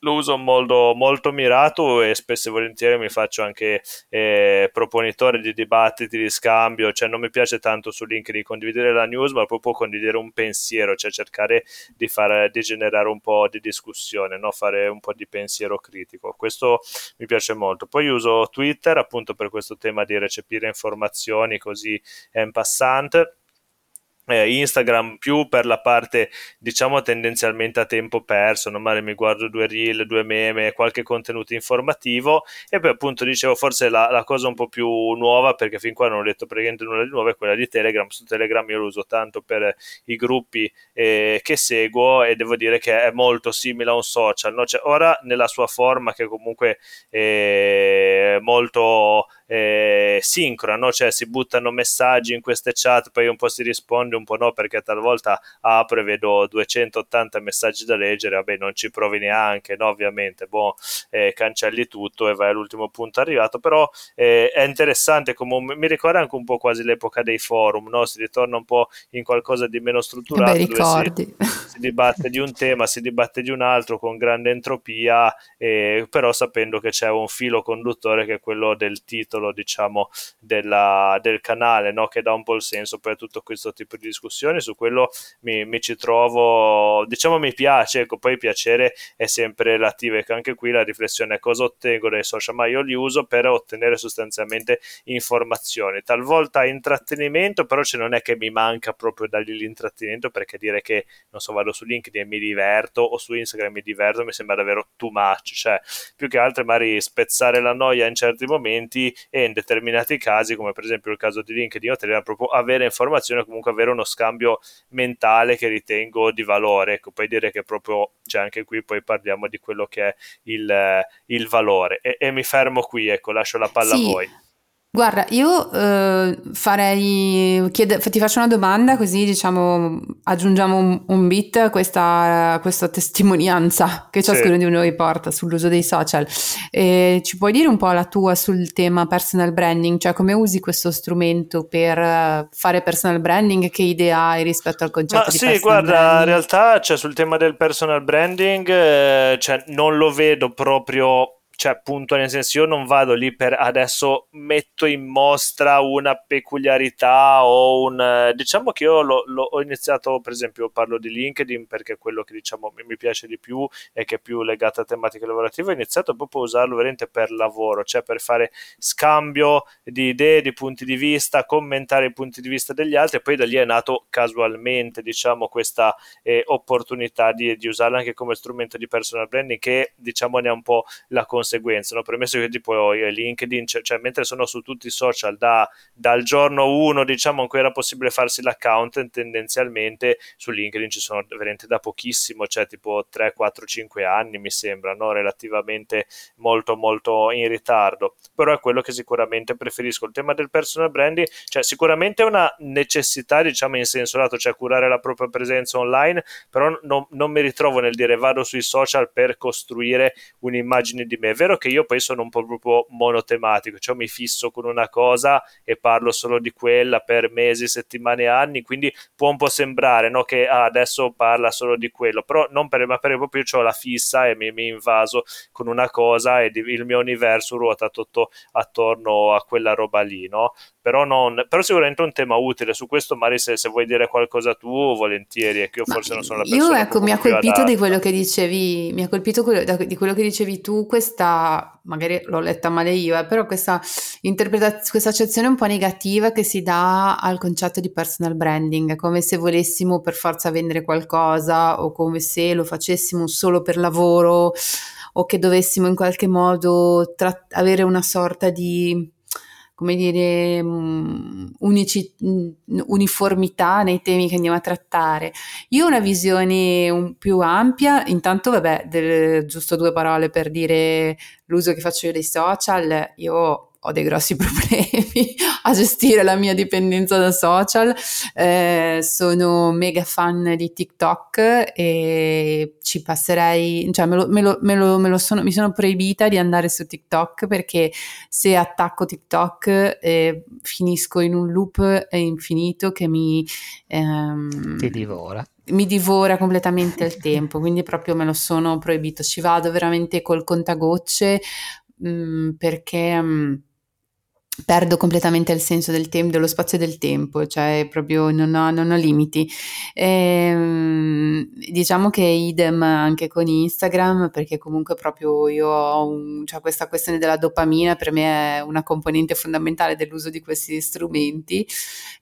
lo uso molto, molto mirato e spesso e volentieri mi faccio anche eh, proponitore di dibattiti, di scambio, cioè non mi piace tanto su LinkedIn condividere la news, ma proprio condividere un pensiero, cioè cercare di, fare, di generare un po' di discussione, no? fare un po' di pensiero critico. Questo mi piace molto. Poi uso Twitter appunto per questo tema di recepire informazioni così en passante eh, Instagram più per la parte diciamo tendenzialmente a tempo perso, normale mi guardo due reel, due meme, qualche contenuto informativo e poi appunto dicevo forse la, la cosa un po' più nuova perché fin qua non ho detto praticamente nulla di nuovo è quella di Telegram, su Telegram io lo uso tanto per i gruppi eh, che seguo e devo dire che è molto simile a un social, no? cioè, ora nella sua forma che comunque è molto eh, sincrono, cioè si buttano messaggi in queste chat, poi un po' si risponde, un po' no, perché talvolta apro e vedo 280 messaggi da leggere, vabbè non ci provi neanche, no ovviamente, boh, eh, cancelli tutto e vai all'ultimo punto arrivato, però eh, è interessante, come, mi ricorda anche un po' quasi l'epoca dei forum, no? si ritorna un po' in qualcosa di meno strutturato, dove si, si, dibatte di un tema, si dibatte di un altro con grande entropia, eh, però sapendo che c'è un filo conduttore che è quello del titolo titolo diciamo della, del canale no? che dà un po' il senso per tutto questo tipo di discussioni su quello mi, mi ci trovo diciamo mi piace ecco poi piacere è sempre relativo ecco anche qui la riflessione è cosa ottengo dai social ma io li uso per ottenere sostanzialmente informazioni. Talvolta intrattenimento però ce non è che mi manca proprio dargli l'intrattenimento perché dire che non so vado su LinkedIn e mi diverto o su Instagram mi diverto mi sembra davvero too much cioè più che altro magari spezzare la noia in certi momenti e in determinati casi, come per esempio il caso di LinkedIn o proprio avere informazioni o comunque avere uno scambio mentale che ritengo di valore. Ecco, puoi dire che proprio, cioè anche qui poi parliamo di quello che è il, il valore. E, e, mi fermo qui, ecco, lascio la palla sì. a voi. Guarda, io eh, farei, chiede, ti faccio una domanda così diciamo aggiungiamo un, un bit a questa, questa, testimonianza che ciascuno sì. di noi porta sull'uso dei social. E ci puoi dire un po' la tua sul tema personal branding, cioè come usi questo strumento per fare personal branding, che idea hai rispetto al concetto Ma di sì, guarda, branding? in realtà cioè, sul tema del personal branding eh, cioè, non lo vedo proprio cioè appunto nel senso io non vado lì per adesso metto in mostra una peculiarità o un diciamo che io lo, lo, ho iniziato per esempio parlo di LinkedIn perché è quello che diciamo mi piace di più e che è più legato a tematiche lavorative ho iniziato proprio a usarlo veramente per lavoro cioè per fare scambio di idee di punti di vista commentare i punti di vista degli altri e poi da lì è nato casualmente diciamo questa eh, opportunità di, di usarlo anche come strumento di personal branding che diciamo ne ha un po' la conseguenza conseguenze, no? premesso che tipo LinkedIn, cioè, cioè, mentre sono su tutti i social da, dal giorno 1 diciamo in cui era possibile farsi l'account, tendenzialmente su LinkedIn ci sono veramente da pochissimo, cioè tipo 3, 4, 5 anni mi sembra, no? relativamente molto molto in ritardo, però è quello che sicuramente preferisco. Il tema del personal branding, cioè sicuramente è una necessità diciamo in senso lato, cioè curare la propria presenza online, però non, non mi ritrovo nel dire vado sui social per costruire un'immagine di me. È vero che io poi sono un po' proprio monotematico, cioè mi fisso con una cosa e parlo solo di quella per mesi, settimane, anni, quindi può un po' sembrare no, che ah, adesso parla solo di quello, però non per, ma per proprio io ho la fissa e mi, mi invaso con una cosa e il mio universo ruota tutto attorno a quella roba lì, no? Però, non, però sicuramente un tema utile, su questo Mari se, se vuoi dire qualcosa tu volentieri, è che io ma forse non sono la persona Io ecco, mi ha colpito di quello che dicevi, mi ha colpito quello, di quello che dicevi tu, questa, magari l'ho letta male io, eh, però questa interpretazione, questa accezione un po' negativa che si dà al concetto di personal branding, come se volessimo per forza vendere qualcosa o come se lo facessimo solo per lavoro o che dovessimo in qualche modo tra- avere una sorta di come dire, mm, unici, mm, uniformità nei temi che andiamo a trattare. Io ho una visione un più ampia, intanto vabbè, del, giusto due parole per dire l'uso che faccio io dei social, io ho dei grossi problemi a gestire la mia dipendenza da social. Eh, sono mega fan di TikTok e ci passerei, cioè me lo, me lo, me lo, me lo sono, mi sono proibita di andare su TikTok perché se attacco TikTok eh, finisco in un loop infinito che mi... Ehm, Ti divora mi divora completamente il tempo, quindi proprio me lo sono proibito. Ci vado veramente col contagocce mh, mm, perché mh, mm, perdo completamente il senso del tempo, dello spazio e del tempo, cioè proprio non ho, non ho limiti. Ehm, diciamo che idem anche con Instagram, perché comunque proprio io ho un, cioè questa questione della dopamina per me è una componente fondamentale dell'uso di questi strumenti.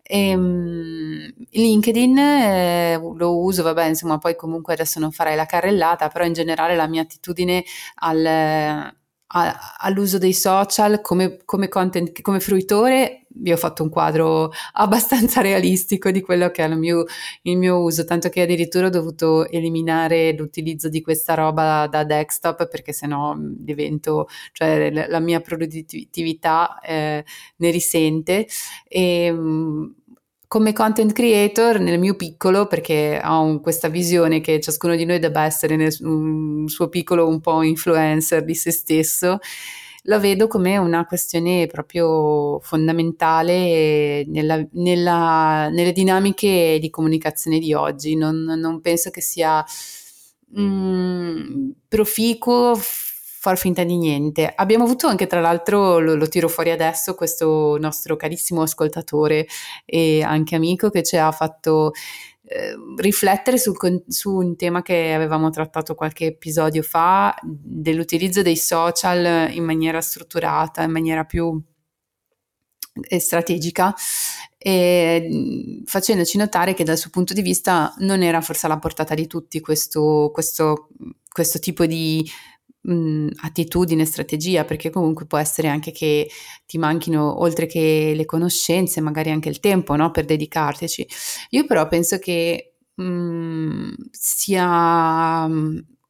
Ehm, LinkedIn eh, lo uso, vabbè, insomma, poi comunque adesso non farei la carrellata, però in generale la mia attitudine al a, all'uso dei social come, come, content, come fruitore, vi ho fatto un quadro abbastanza realistico di quello che è il mio, il mio uso, tanto che addirittura ho dovuto eliminare l'utilizzo di questa roba da desktop perché sennò divento, cioè la, mia produttività eh, ne risente. E, come content creator nel mio piccolo, perché ho un, questa visione che ciascuno di noi debba essere nel um, suo piccolo un po' influencer di se stesso, lo vedo come una questione proprio fondamentale nella, nella, nelle dinamiche di comunicazione di oggi. Non, non penso che sia mm, proficuo far finta di niente. Abbiamo avuto anche, tra l'altro, lo, lo, tiro fuori adesso, questo nostro carissimo ascoltatore e anche amico che ci ha fatto eh, riflettere sul, su un tema che avevamo trattato qualche episodio fa, dell'utilizzo dei social in maniera strutturata, in maniera più eh, strategica e facendoci notare che dal suo punto di vista non era forse alla portata di tutti questo, questo, questo tipo di mh, attitudine, strategia, perché comunque può essere anche che ti manchino, oltre che le conoscenze, magari anche il tempo no? per dedicartici. Io però penso che mh, sia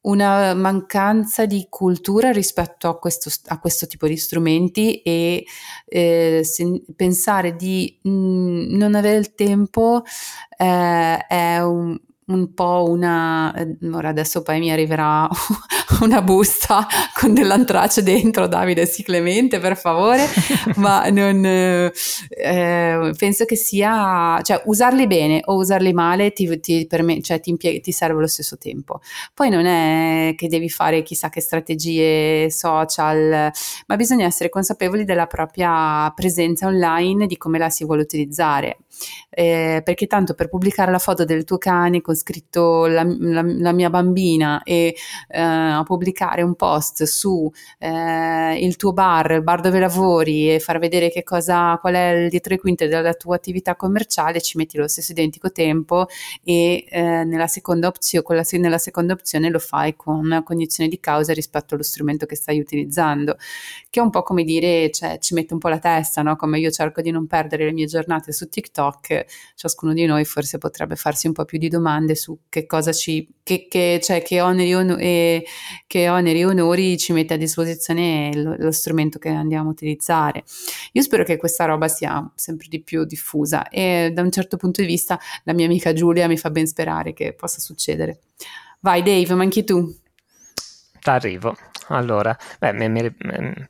una mancanza di cultura rispetto a questo, a questo tipo di strumenti e eh, se, pensare di mh, non avere il tempo eh, è un, un po' una eh, ora adesso poi mi arriverà una busta con dell'antrace dentro Davide sì Clemente per favore ma non eh, eh, penso che sia cioè usarli bene o usarli male ti, ti, me, cioè, ti, impieg- ti serve allo stesso tempo. Poi non è che devi fare chissà che strategie social ma bisogna essere consapevoli della propria presenza online di come la si vuole utilizzare eh, perché tanto per pubblicare la foto del tuo cane con scritto la, la, la mia bambina e eh, pubblicare un post su eh, il tuo bar, il bar dove lavori e far vedere che cosa, qual è il dietro le quinte della tua attività commerciale, ci metti lo stesso identico tempo e eh, nella, seconda opzio, la, nella seconda opzione lo fai con cognizione di causa rispetto allo strumento che stai utilizzando, che è un po' come dire, cioè, ci mette un po' la testa, no? come io cerco di non perdere le mie giornate su TikTok, ciascuno di noi forse potrebbe farsi un po' più di domande su che cosa ci, che, che, cioè, che oneri, on- e, che oneri e onori ci mette a disposizione lo, lo strumento che andiamo a utilizzare. Io spero che questa roba sia sempre di più diffusa e da un certo punto di vista la mia amica Giulia mi fa ben sperare che possa succedere. Vai Dave, manchi tu. Arrivo. Allora, beh, mi, mi,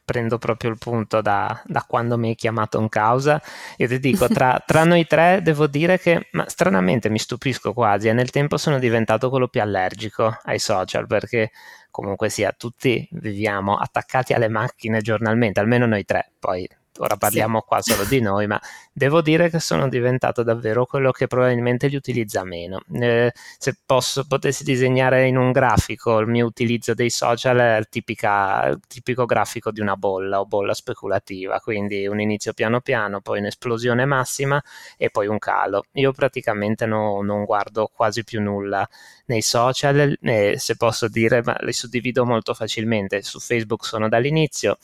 prendo proprio il punto da, da, quando mi hai chiamato in causa. Io ti dico, tra, tra, noi tre devo dire che, ma stranamente mi stupisco quasi, e nel tempo sono diventato quello più allergico ai social perché comunque sia, tutti viviamo attaccati alle macchine giornalmente, almeno noi tre, poi ora parliamo sì. qua solo di noi, ma devo dire che sono diventato davvero quello che probabilmente li utilizza meno. Eh, se posso, potessi disegnare in un grafico il mio utilizzo dei social è il, tipica, il tipico grafico di una bolla o bolla speculativa, quindi un inizio piano piano, poi un'esplosione massima e poi un calo. Io praticamente no, non guardo quasi più nulla nei social, eh, se posso dire, ma li suddivido molto facilmente. Su Facebook sono dall'inizio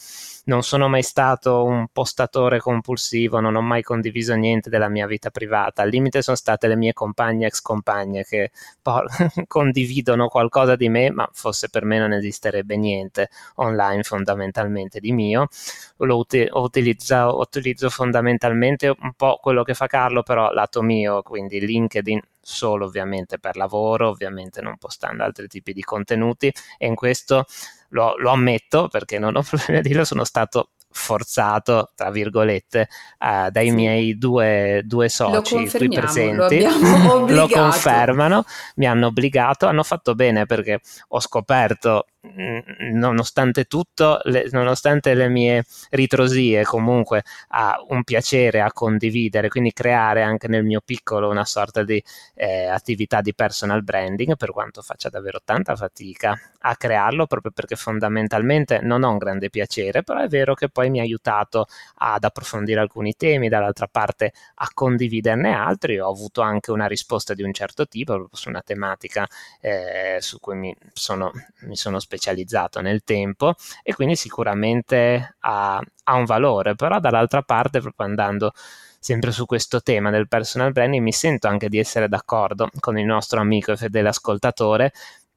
non sono mai stato un postatore compulsivo, non ho mai condiviso niente della mia vita privata. Al limite sono state le mie compagne ex compagne che po- condividono qualcosa di me, ma forse per me non esisterebbe niente online fondamentalmente di mio. Lo uti- utilizzo, utilizzo fondamentalmente un po' quello che fa Carlo, però lato mio, quindi LinkedIn solo ovviamente per lavoro, ovviamente non postando altri tipi di contenuti e in questo lo, lo ammetto perché non ho problemi a dirlo, sono stato forzato, tra virgolette, uh, dai sì. miei due, due soci qui presenti, lo, lo, confermano, mi hanno obbligato, hanno fatto bene perché ho scoperto nonostante tutto, le, nonostante le mie ritrosie, comunque ha un piacere a condividere, quindi creare anche nel mio piccolo una sorta di eh, attività di personal branding, per quanto faccia davvero tanta fatica a crearlo, proprio perché fondamentalmente non ho un grande piacere, però è vero che poi mi ha aiutato ad approfondire alcuni temi, dall'altra parte a condividerne altri, ho avuto anche una risposta di un certo tipo, su una tematica eh, su cui mi sono, mi sono specializzato nel tempo e quindi sicuramente ha, ha un valore, però dall'altra parte proprio andando sempre su questo tema del personal branding mi sento anche di essere d'accordo con il nostro amico e fedele ascoltatore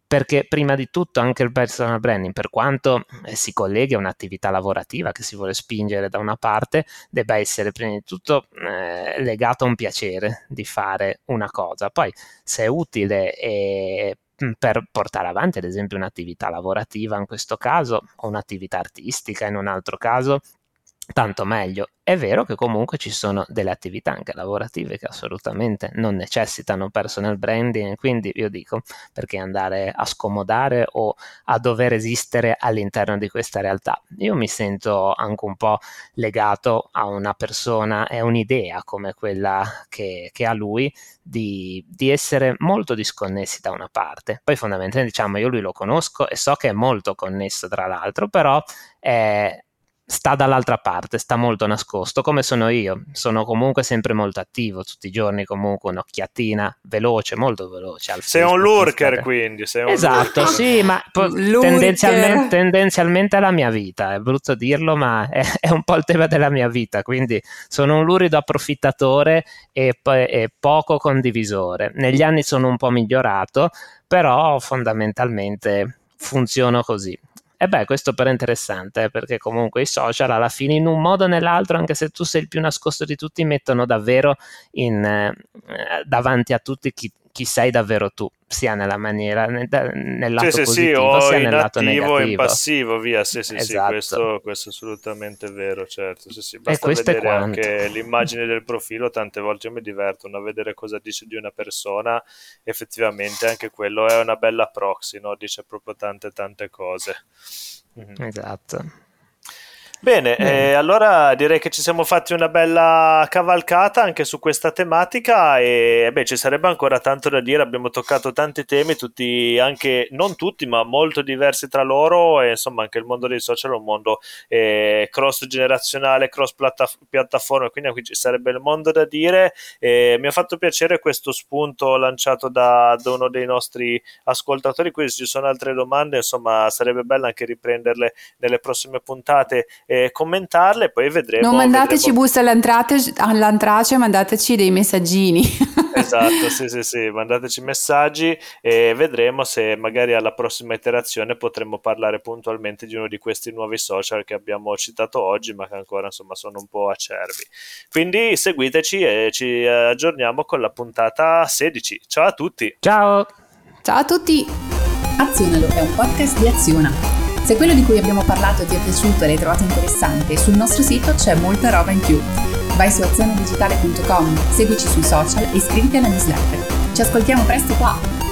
perché prima di tutto anche il personal branding, per quanto eh, si colleghi a un'attività lavorativa che si vuole spingere da una parte, debba essere prima di tutto eh, legato a un piacere di fare una cosa. Poi se è utile e per portare avanti ad esempio un'attività lavorativa in questo caso o un'attività artistica in un altro caso tanto meglio. È vero che comunque ci sono delle attività anche lavorative che assolutamente non necessitano personal branding, quindi io dico perché andare a scomodare o a dover esistere all'interno di questa realtà. Io mi sento anche un po' legato a una persona e un'idea come quella che, che ha lui di, di, essere molto disconnessi da una parte. Poi fondamentalmente diciamo io lui lo conosco e so che è molto connesso tra l'altro, però è sta dall'altra parte, sta molto nascosto, come sono io. Sono comunque sempre molto attivo, tutti i giorni comunque un'occhiatina veloce, molto veloce. sei un lurker quindi. Sei un esatto, lurker. sì, ma tendenzialmente, tendenzialmente, è la mia vita, è brutto dirlo, ma è, è, un po' il tema della mia vita, quindi sono un lurido approfittatore e, e poco condivisore. Negli anni sono un po' migliorato, però fondamentalmente funziono così. E beh, questo però è interessante, eh, perché comunque i social alla fine in un modo o nell'altro, anche se tu sei il più nascosto di tutti, mettono davvero in, eh, davanti a tutti chi, chi sei davvero tu, sia nella maniera, nel, nel lato sì, positivo, sì, sia nel lato negativo. in passivo, via, sì, sì, esatto. sì, questo, questo, è assolutamente vero, certo, sì, sì, basta vedere anche l'immagine del profilo, tante volte io mi diverto a vedere cosa dice di una persona, effettivamente anche quello è una bella proxy, no? dice proprio tante tante cose. Mm-hmm. Esatto. Bene, eh, allora direi che ci siamo fatti una bella cavalcata anche su questa tematica e beh, ci sarebbe ancora tanto da dire, abbiamo toccato tanti temi, tutti anche non tutti, ma molto diversi tra loro e insomma anche il mondo dei social è un mondo eh, cross generazionale, cross piattaforma, quindi qui ci sarebbe il mondo da dire. E mi ha fatto piacere questo spunto lanciato da, da uno dei nostri ascoltatori, qui se ci sono altre domande, insomma sarebbe bello anche riprenderle nelle prossime puntate e commentarle, poi vedremo. Non mandateci vedremo... buste all'antrace, mandateci dei messaggini. esatto, sì, sì, sì, mandateci messaggi e vedremo se magari alla prossima iterazione potremo parlare puntualmente di uno di questi nuovi social che abbiamo citato oggi, ma che ancora insomma sono un po' acerbi. Quindi seguiteci e ci aggiorniamo con la puntata 16. Ciao a tutti. Ciao. Ciao a tutti. Azionalo è un podcast di Aziona. Se quello di cui abbiamo parlato ti è piaciuto e l'hai trovato interessante, sul nostro sito c'è molta roba in più. Vai su azionadigitale.com, seguici sui social e iscriviti alla newsletter. Ci ascoltiamo presto qua!